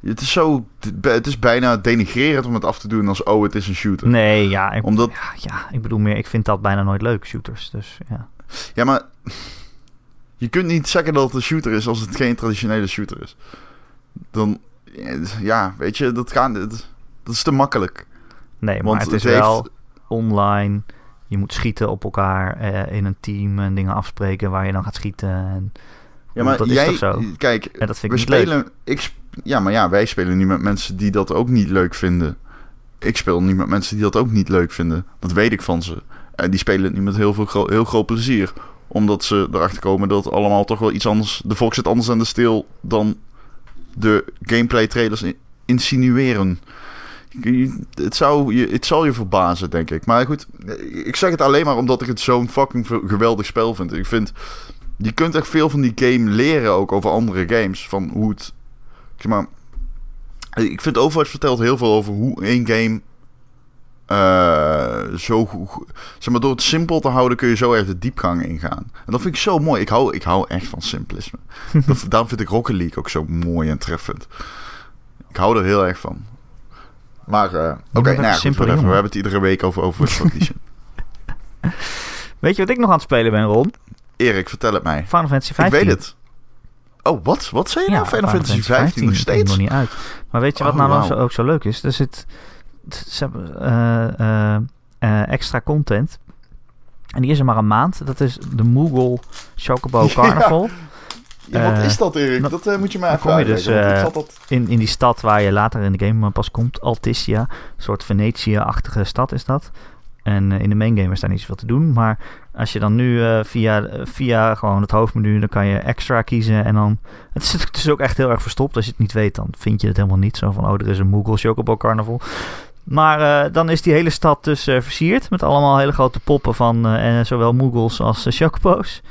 Het is zo... Het is bijna denigrerend om het af te doen als... Oh, het is een shooter. nee, ja ik, Omdat... ja, ja, ik bedoel meer, ik vind dat bijna nooit leuk, shooters. Dus ja. Ja, maar... Je kunt niet zeggen dat het een shooter is als het geen traditionele shooter is. Dan... Ja, weet je, dat, gaat, dat, dat is te makkelijk. Nee, maar Want het is het heeft- wel online. Je moet schieten op elkaar eh, in een team en dingen afspreken waar je dan gaat schieten. En, Ja, maar dat is jij... toch zo? Kijk, en dat vind we leuk. spelen... Ik, ja, maar ja, wij spelen nu met mensen die dat ook niet leuk vinden. Ik speel niet met mensen die dat ook niet leuk vinden. Dat weet ik van ze. En die spelen het nu met heel, veel gro- heel groot plezier. Omdat ze erachter komen dat allemaal toch wel iets anders... De volk zit anders aan de stil dan de gameplay trailers in- insinueren. Het, zou je, het zal je verbazen, denk ik. Maar goed, ik zeg het alleen maar omdat ik het zo'n fucking geweldig spel vind. Ik vind... Je kunt echt veel van die game leren ook over andere games. Van hoe het... Zeg maar... Ik vind Overwatch vertelt heel veel over hoe één game... eh, zo zeg maar, door het simpel te houden kun je zo erg de diepgang ingaan. En dat vind ik zo mooi. Ik hou, ik hou echt van simplisme. dat, daarom vind ik Rocket League ook zo mooi en treffend. Ik hou er heel erg van. Maar, eh, oké, bent nou ja, goed, we hebben het iedere week over Overwatch Competition. Weet je wat ik nog aan het spelen ben, Ron? Erik, vertel het mij. Final Fantasy Ik 15. weet het. Oh, wat? Wat zei je nou? Final Fantasy 15 nog dat komt steeds? nog niet uit. Maar weet je wat Oh, nou nog ook zo leuk is? Er zit ze hebben, eh, eh, eh, extra content. En die is er maar een maand. Dat is de Moogle Chocobo. Carnival. Ja, wat is dat, Erik? Dat moet je dan even kom je dus, ik dat... In, in die stad waar je later in de game pas komt. Alticia. Een soort Venetië-achtige stad is dat. En in de main game is daar niet zoveel te doen. Maar als je dan nu eh, via, via gewoon het hoofdmenu, dan kan je extra kiezen. En dan. Het is, het is ook echt heel erg verstopt. Als je het niet weet, dan vind je het helemaal niet. Zo van, oh, er is een Moogle Chocobo Carnival. Maar eh, dan is die hele stad dus eh, versierd. Met allemaal hele grote poppen van zowel Moogles als Chocobo's.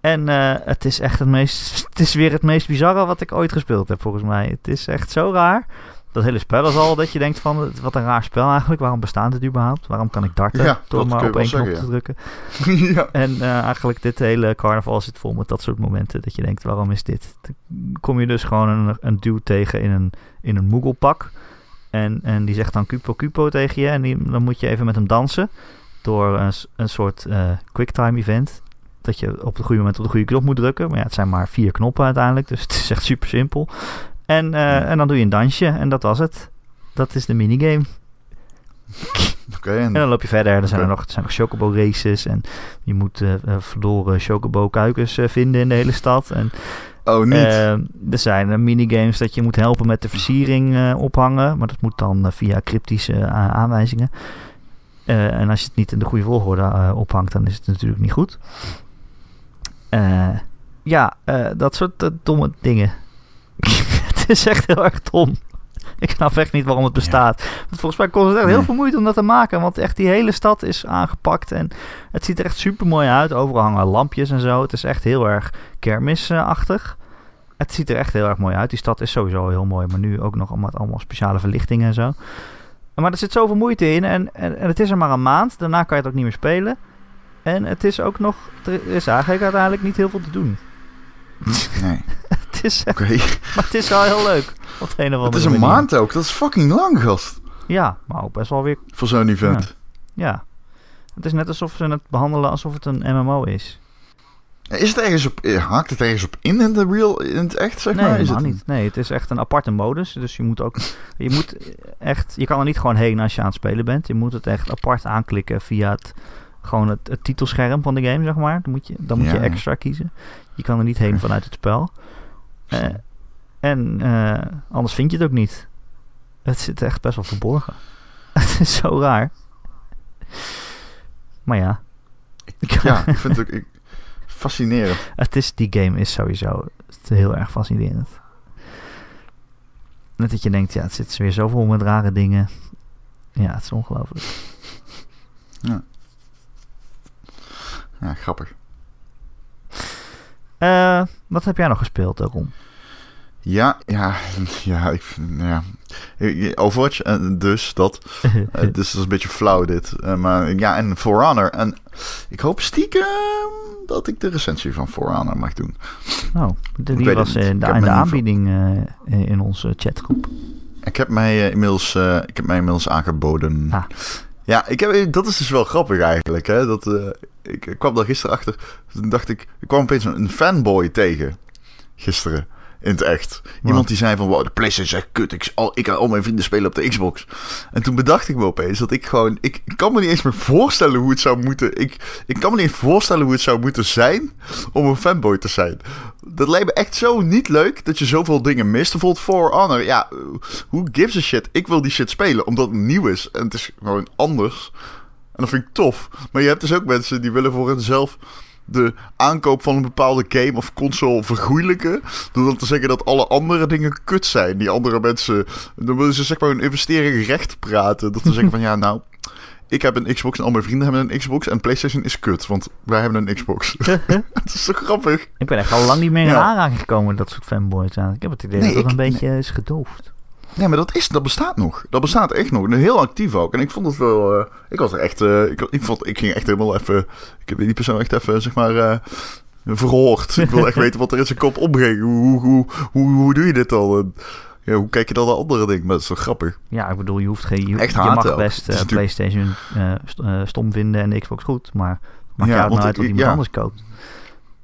En het is echt het meest. Het is weer het meest bizarre wat ik ooit gespeeld heb, volgens mij. Het is echt zo raar. Dat hele spel is al dat je denkt van, wat een raar spel eigenlijk. Waarom bestaat het überhaupt? Waarom kan ik darten Ja, door maar op één knop te drukken? ja. En eh, eigenlijk dit hele carnaval zit vol met dat soort momenten. Dat je denkt, waarom is dit? Dan kom je dus gewoon een, een dude tegen in een, in een moegelpak. En, en die zegt dan cupo cupo tegen je. En die, dan moet je even met hem dansen. Door een, een soort eh quicktime event. Dat je op het goede moment op de goede knop moet drukken. Maar ja, het zijn maar vier knoppen uiteindelijk. Dus het is echt super simpel. En, eh, en dan doe je een dansje. En dat was het. Dat is de minigame. Oké, en... En dan loop je verder. Er zijn er nog, er zijn nog chocobo races. En je moet eh, verloren chocobo kuikens vinden in de hele stad. En Oh, niet. er zijn minigames dat je moet helpen met de versiering ophangen. Maar dat moet dan via cryptische aanwijzingen. En als je het niet in de goede volgorde ophangt, dan is het natuurlijk niet goed. Ja, dat soort domme dingen. is echt heel erg dom. Ik snap echt niet waarom het bestaat. Want volgens mij kost het echt heel Nee. veel moeite om dat te maken. Want echt die hele stad is aangepakt. En het ziet er echt super mooi uit. Overal hangen lampjes en zo. Het is echt heel erg kermisachtig. Het ziet er echt heel erg mooi uit. Die stad is sowieso heel mooi. Maar nu ook nog allemaal, allemaal speciale verlichtingen en zo. Maar er zit zoveel moeite in. En, en, en het is er maar een maand. Daarna kan je het ook niet meer spelen. En het is ook nog... Er is eigenlijk uiteindelijk niet heel veel te doen. Nee, Het is, oké. maar het is wel heel leuk. Op een of andere Het is een manier. maand ook. Dat is fucking lang, gast. Ja, maar ook best wel weer... Voor zo'n event. Ja. Het is net alsof ze het behandelen alsof het een MMO is. Is het ergens op... eh, Haakt het ergens op in in de real... In het echt, zeg Nee, maar? Is het niet. Nee, het is echt een aparte modus. Dus je moet ook... Je moet echt... Je kan er niet gewoon heen als je aan het spelen bent. Je moet het echt apart aanklikken via het... Gewoon het, het titelscherm van de game, zeg maar. Dan moet je, dan moet Ja, je extra kiezen. Je kan er niet heen vanuit het spel. Eh, en eh, anders vind je het ook niet. Het zit echt best wel verborgen. het is zo raar. Maar ja. Ja, ik vind het ook ik, fascinerend. Het is, die game is sowieso heel erg fascinerend. Net dat je denkt, ja, het zit weer zoveel met rare dingen. Ja, het is ongelooflijk. Ja, grappig. Eh, wat heb jij nog gespeeld, eh, Ron? Ja, ja, ja, ik, vind- ja. Overwatch, en dus dat. Eh, dus dat is een beetje flauw dit. Eh, maar ja, en For Honor. En ik hoop stiekem dat ik de recensie van For Honor mag doen. oh, die weet was eh, in de, aanbieding eh, in onze chatgroep. Ik heb mij eh, inmiddels, eh, ik heb mij inmiddels aangeboden. Ah. Ja, ik heb, dat is dus wel grappig eigenlijk. Hè? Dat, eh, ik, kwam daar gisteren achter. Toen dacht ik, ik kwam opeens een, een fanboy tegen. Gisteren. In het echt. Iemand die zei van, wow, de PlayStation is echt kut. Ik, al, ik al mijn vrienden spelen op de Xbox. En toen bedacht ik me opeens dat ik gewoon... Ik, kan me niet eens meer voorstellen hoe het zou moeten... Ik, ik kan me niet eens voorstellen hoe het zou moeten zijn om een fanboy te zijn. Dat lijkt me echt zo niet leuk dat je zoveel dingen mist. Bijvoorbeeld For Honor. Ja, who gives a shit? Ik wil die shit spelen omdat het nieuw is. En het is gewoon anders. En dat vind ik tof. Maar je hebt dus ook mensen die willen voor hunzelf de aankoop van een bepaalde game of console vergoeilijken. Door dan te zeggen dat alle andere dingen kut zijn. Die andere mensen. Dan willen ze zeg maar hun investering recht praten. Dat ze zeggen van ja, nou. Ik heb een Xbox en al mijn vrienden hebben een Xbox. En PlayStation is kut, want wij hebben een Xbox. Het is zo grappig. Ik ben echt al lang niet meer in Ja. aanraking gekomen met dat soort fanboys. Ik heb het idee Nee, dat dat ik- een beetje is gedoofd. Nee, maar dat, is, dat bestaat nog. Dat bestaat echt nog. En Heel actief ook. En ik vond het wel... eh, ik was er echt... eh, ik, ik, vond, ik ging echt helemaal even... Ik heb die persoon echt even, zeg maar... eh verhoord. Ik wil echt weten wat er in zijn kop omging. Hoe, hoe, hoe, doe je dit dan? Ja, hoe kijk je dan naar andere dingen? Maar dat is toch grappig? Ja, ik bedoel, je hoeft geen. Je, Echt je mag ook. best natuurlijk- PlayStation st- stom vinden en de Xbox goed, maar maakt Ja, jou nou uit wat iemand ja. anders koopt.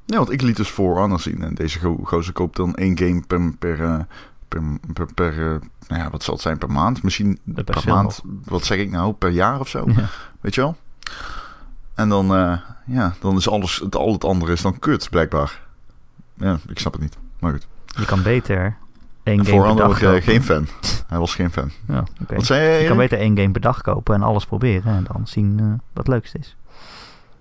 Ja, want ik liet dus For Honor zien. En deze go gozer koopt dan één game per... per Per, per, per nou ja, wat zal het zijn per maand? Misschien per maand, wat zeg ik nou, per jaar of zo? Ja. Weet je wel? En dan, eh, ja, dan is alles, het, al het andere is dan kut, blijkbaar. Ja, ik snap het niet. Maar goed. Je kan beter één En game per dag was kopen. geen fan. Hij was geen fan. Ja. Wat zei jij? Je kan beter één game per dag kopen en alles proberen en dan zien eh, wat het leukste is.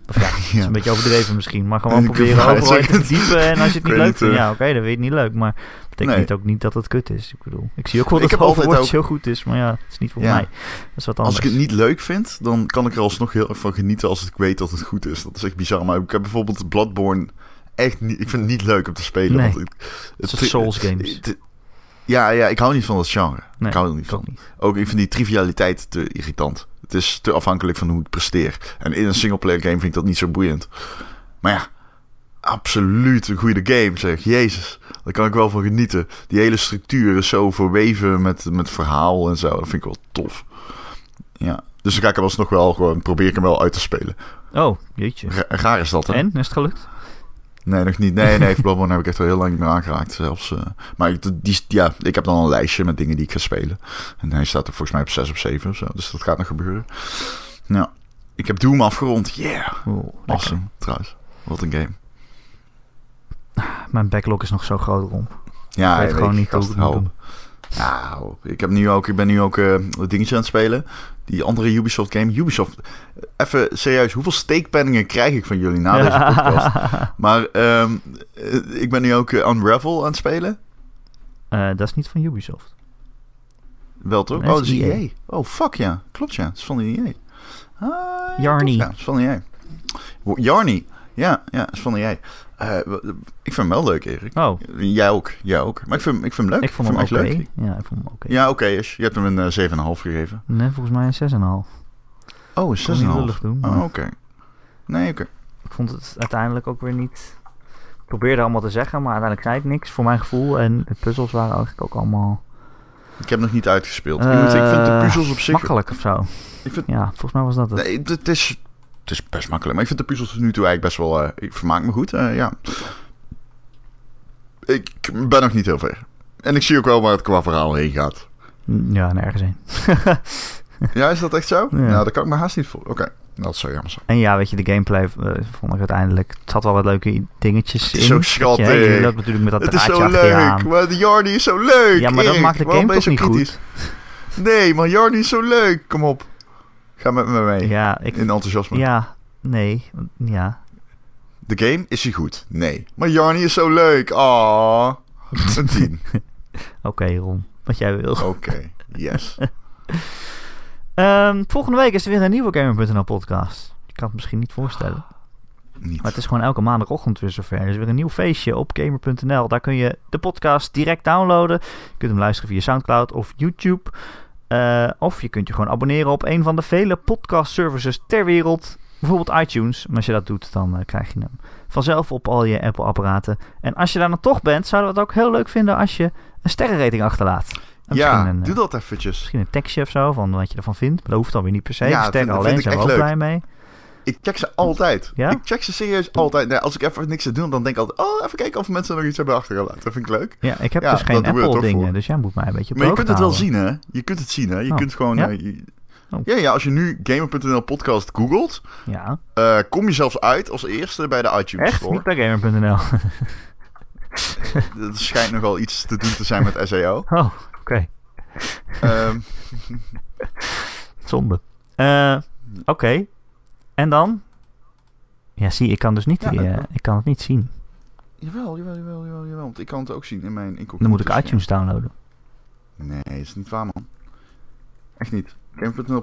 Of ja, dat is een beetje overdreven misschien, maar gewoon proberen overal te verdiepen en als je het niet weet leuk vindt, eh. ja oké, dan vind je het niet leuk, maar betekent Nee. ook niet dat het kut is. Ik bedoel, ik zie ook wel dat altijd Overwatch ook- heel goed is, maar ja, het is niet voor Ja. mij. Dat is wat Als anders. ik het niet leuk vind, dan kan ik er alsnog heel erg van genieten als ik weet dat het goed is. Dat is echt bizar. Maar ik heb bijvoorbeeld Bloodborne echt niet... Ik vind het niet leuk om te spelen. Nee. Want het, Het is Souls games. het- ja, ja, ik hou niet van dat genre. Nee, ik hou er niet van. niet. Ook ik vind die trivialiteit te irritant. Het is te afhankelijk van hoe ik presteer. En in een singleplayer game vind ik dat niet zo boeiend. Maar ja, absoluut een goede game zeg. Jezus, daar kan ik wel van genieten. Die hele structuur is zo verweven met, met verhaal en zo. Dat vind ik wel tof. Ja, dus dan ga ik hem alsnog wel gewoon, probeer ik hem wel uit te spelen. Oh, jeetje. Ra- Raar is dat hè? En, is het gelukt? Nee, nog niet. Nee, nee, Bloodborne heb ik echt al heel lang niet meer aangeraakt zelfs. eh. maar ik, die, ja, ik heb dan een lijstje met dingen die ik ga spelen. En hij staat er volgens mij op 6 of 7 of zo. Dus dat gaat nog gebeuren. Nou, ik heb Doom afgerond. Yeah. Awesome, trouwens. Wat een game. Mijn backlog is nog zo groot, Rom. Ja, ik weet ja, gewoon ik- niet hoe ik het moet doen. Nou, ik, heb nu ook, ik ben nu ook eh een dingetje aan het spelen. Die andere Ubisoft game. Ubisoft, even serieus, hoeveel steekpenningen krijg ik van jullie na deze podcast? Maar ehm, eh, ik ben nu ook eh, Unravel aan het spelen. Eh, dat is niet van Ubisoft. Wel toch? Oh, dat is EA. EA. Oh, fuck ja. Klopt ja. Dat is van de EA. Ah, ja, Yarny. klopt, Ja, dat is van de EA. Yarny. Ja, ja, dat is van de EA. Eh, ik vind hem wel leuk, Erik. Oh, Jij ook. Jij ook. Maar ik vind, ik vind hem leuk. ik vond hem echt oké. leuk. Ja, ik vond hem oké. Ja, oké is. Je hebt hem een eh, 7,5 gegeven. Nee, volgens mij een 6,5. Oh, een Ik kon niet 6,5. lullig doen, Oh, oké. Nee, oké. ik vond het uiteindelijk ook weer niet... Ik probeerde allemaal te zeggen, maar uiteindelijk zei ik niks voor mijn gevoel. En de puzzels waren eigenlijk ook allemaal Ik heb nog niet uitgespeeld. ik, moet, ik vind de eh, puzzels op zich... makkelijk of zo. Ik vind, Ja, volgens mij was dat het. nee, het is, het is best makkelijk. Maar ik vind de puzzels tot nu toe eigenlijk best wel... eh, ik vermaak me goed. eh, ja. Ik ben nog niet heel ver. En ik zie ook wel waar het qua verhaal heen gaat. Ja, nergens heen. Ja, is dat echt zo? Ja. Nou, daar kan ik me haast niet voor. Oké, dat is zo jammer. En ja, weet je, de gameplay eh, vond ik uiteindelijk... Het zat wel wat leuke dingetjes Het in. zo je, schattig. Je loopt natuurlijk met dat Het is zo leuk. aan. Maar de Jarny is zo leuk. Ja, maar dat maakt de game toch zo niet kritisch? Nee, maar Jarny is zo leuk. Kom op. Ga met me mee. Ja, ik... In enthousiasme. Ja, nee. Ja. De game is hij goed? Nee. Maar Jarny is zo leuk. Ah, een 10. Oké, Ron. Wat jij wil. Oké, yes. Ehm, volgende week is er weer een nieuwe Gamer.nl podcast. Je kan het misschien niet voorstellen. Niet. Maar het is gewoon elke maandagochtend weer zover. Er is weer een nieuw feestje op Gamer.nl. Daar kun je de podcast direct downloaden. Je kunt hem luisteren via Soundcloud of YouTube. Eh, of je kunt je gewoon abonneren op een van de vele podcast services ter wereld. Bijvoorbeeld iTunes. En als je dat doet, dan eh, krijg je hem vanzelf op al je Apple-apparaten. En als je daar dan toch bent, zouden we het ook heel leuk vinden als je een sterrenrating achterlaat. En Ja, een, eh, doe dat eventjes. Misschien een tekstje of zo van wat je ervan vindt. Maar dat hoeft dan weer niet per se. Ja, sterren alleen zijn we ook blij mee. Ik check ze altijd. Ja? Ik check ze serieus altijd. Nee, als ik even niks te doen, dan denk ik altijd... Oh, even kijken of mensen nog iets hebben achtergelaten. Dat vind ik leuk. Ja, ik heb Ja, dus geen dat doen we Apple toch dingen. voor. Dus jij moet mij een beetje op Maar je kunt het wel zien, hè? Je kunt het zien, hè? Je Oh. kunt gewoon... Ja? eh, je- Oh. Ja, ja, als je nu Gamer.nl podcast googelt... Ja, eh, kom je zelfs uit als eerste bij de iTunes echt? Store. Niet bij Gamer.nl. Dat schijnt nogal iets te doen te zijn met SEO. oh, oké. Ehm, Zonde. Eh, oké. En dan? Ja, zie, ik kan dus niet, Ja, eh, ik kan het niet zien. jawel, jawel, jawel, jawel, jawel. Want ik kan het ook zien in mijn incognito. Dan moet ik scherm. iTunes downloaden. Nee, dat is niet waar, man. Echt niet.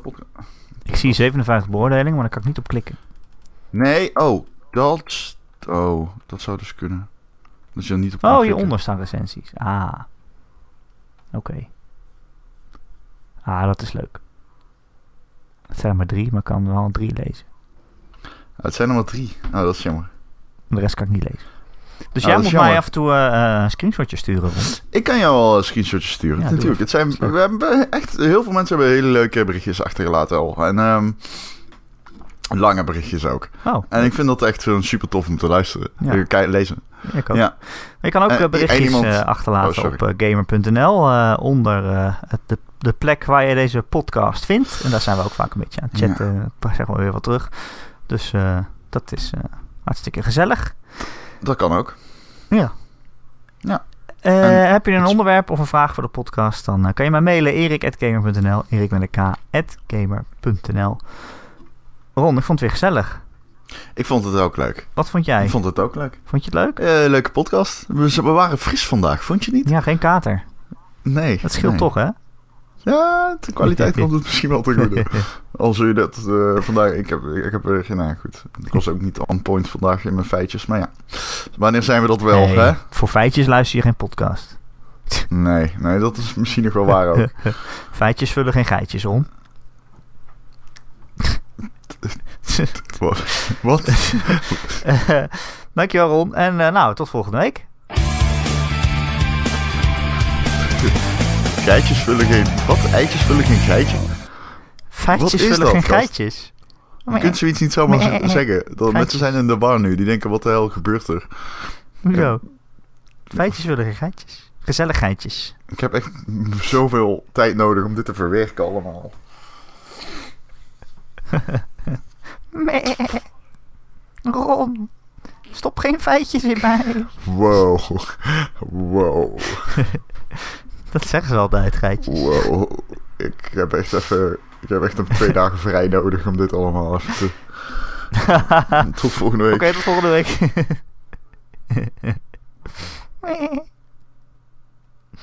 Podcast... Ik zie 57 beoordelingen, maar daar kan ik niet op klikken. Nee, oh. Dat... Oh, dat zou dus kunnen. Dat je er niet op kan Oh, klikken. hieronder staan recensies. Ah. Oké. Ah, dat is leuk. Het zijn er maar drie, maar ik kan wel drie lezen. Ah, het zijn er maar drie. Oh, dat is jammer. De rest kan ik niet lezen. Dus Ah, jij moet mij af en toe eh, een screenshotje sturen, Ron. Ik kan jou wel een screenshotje sturen, Ja, natuurlijk. Het zijn, we hebben echt, heel veel mensen hebben hele leuke berichtjes achtergelaten al. En ehm, lange berichtjes ook. Oh, En ik vind dat echt super tof om te luisteren. Ja. Lezen. ik ook. Ja. Je kan ook Eh, berichtjes iemand- achterlaten Oh, op gamer.nl onder de, de plek waar je deze podcast vindt. En daar zijn we ook vaak een beetje aan het chatten. Zeggen we weer wat terug. Dus eh, dat is eh, hartstikke gezellig. Dat kan ook. Ja. Ja. Eh, heb je een onderwerp of een vraag voor de podcast, dan kan je mij mailen erik.gamer.nl, erik met een k, at gamer.nl. Ron, ik vond het weer gezellig. Ik vond het ook leuk. Wat vond jij? Ik vond het ook leuk. Vond je het leuk? Leuke podcast. We, we waren fris vandaag, vond je niet? Ja, geen kater. Nee. Dat scheelt nee. toch, hè? Ja, de kwaliteit komt het misschien wel te goede. Al zul je dat eh, vandaag... Ik heb, ik heb er geen nou, goed. Ik was ook niet on point vandaag in mijn feitjes. Maar ja, wanneer zijn we dat wel, Nee, hè? Voor feitjes luister je geen podcast. Nee, nee, dat is misschien nog wel waar ook. Feitjes vullen geen geitjes om. Wat? Wat? Eh, dankjewel Ron. En eh, nou, tot volgende week. Geitjes vullen geen... Wat? Eitjes vullen geen geitje? Feitjes vullen dat, geen gast? geitjes. Je kunt zoiets niet zomaar Nee, nee. zeggen. Dat mensen zijn in de bar nu. Die denken, wat de hel gebeurt er? Hoezo? Feitjes vullen geen geitjes. Gezelligheidjes. Ik heb echt zoveel tijd nodig om dit te verwerken allemaal. Meh. Ron, stop geen feitjes in mij. Wow. Wow. Dat zeggen ze altijd, geitje. Wow, ik heb echt even... Ik heb echt een twee dagen vrij nodig om dit allemaal even te... Tot volgende week. Oké, tot volgende week.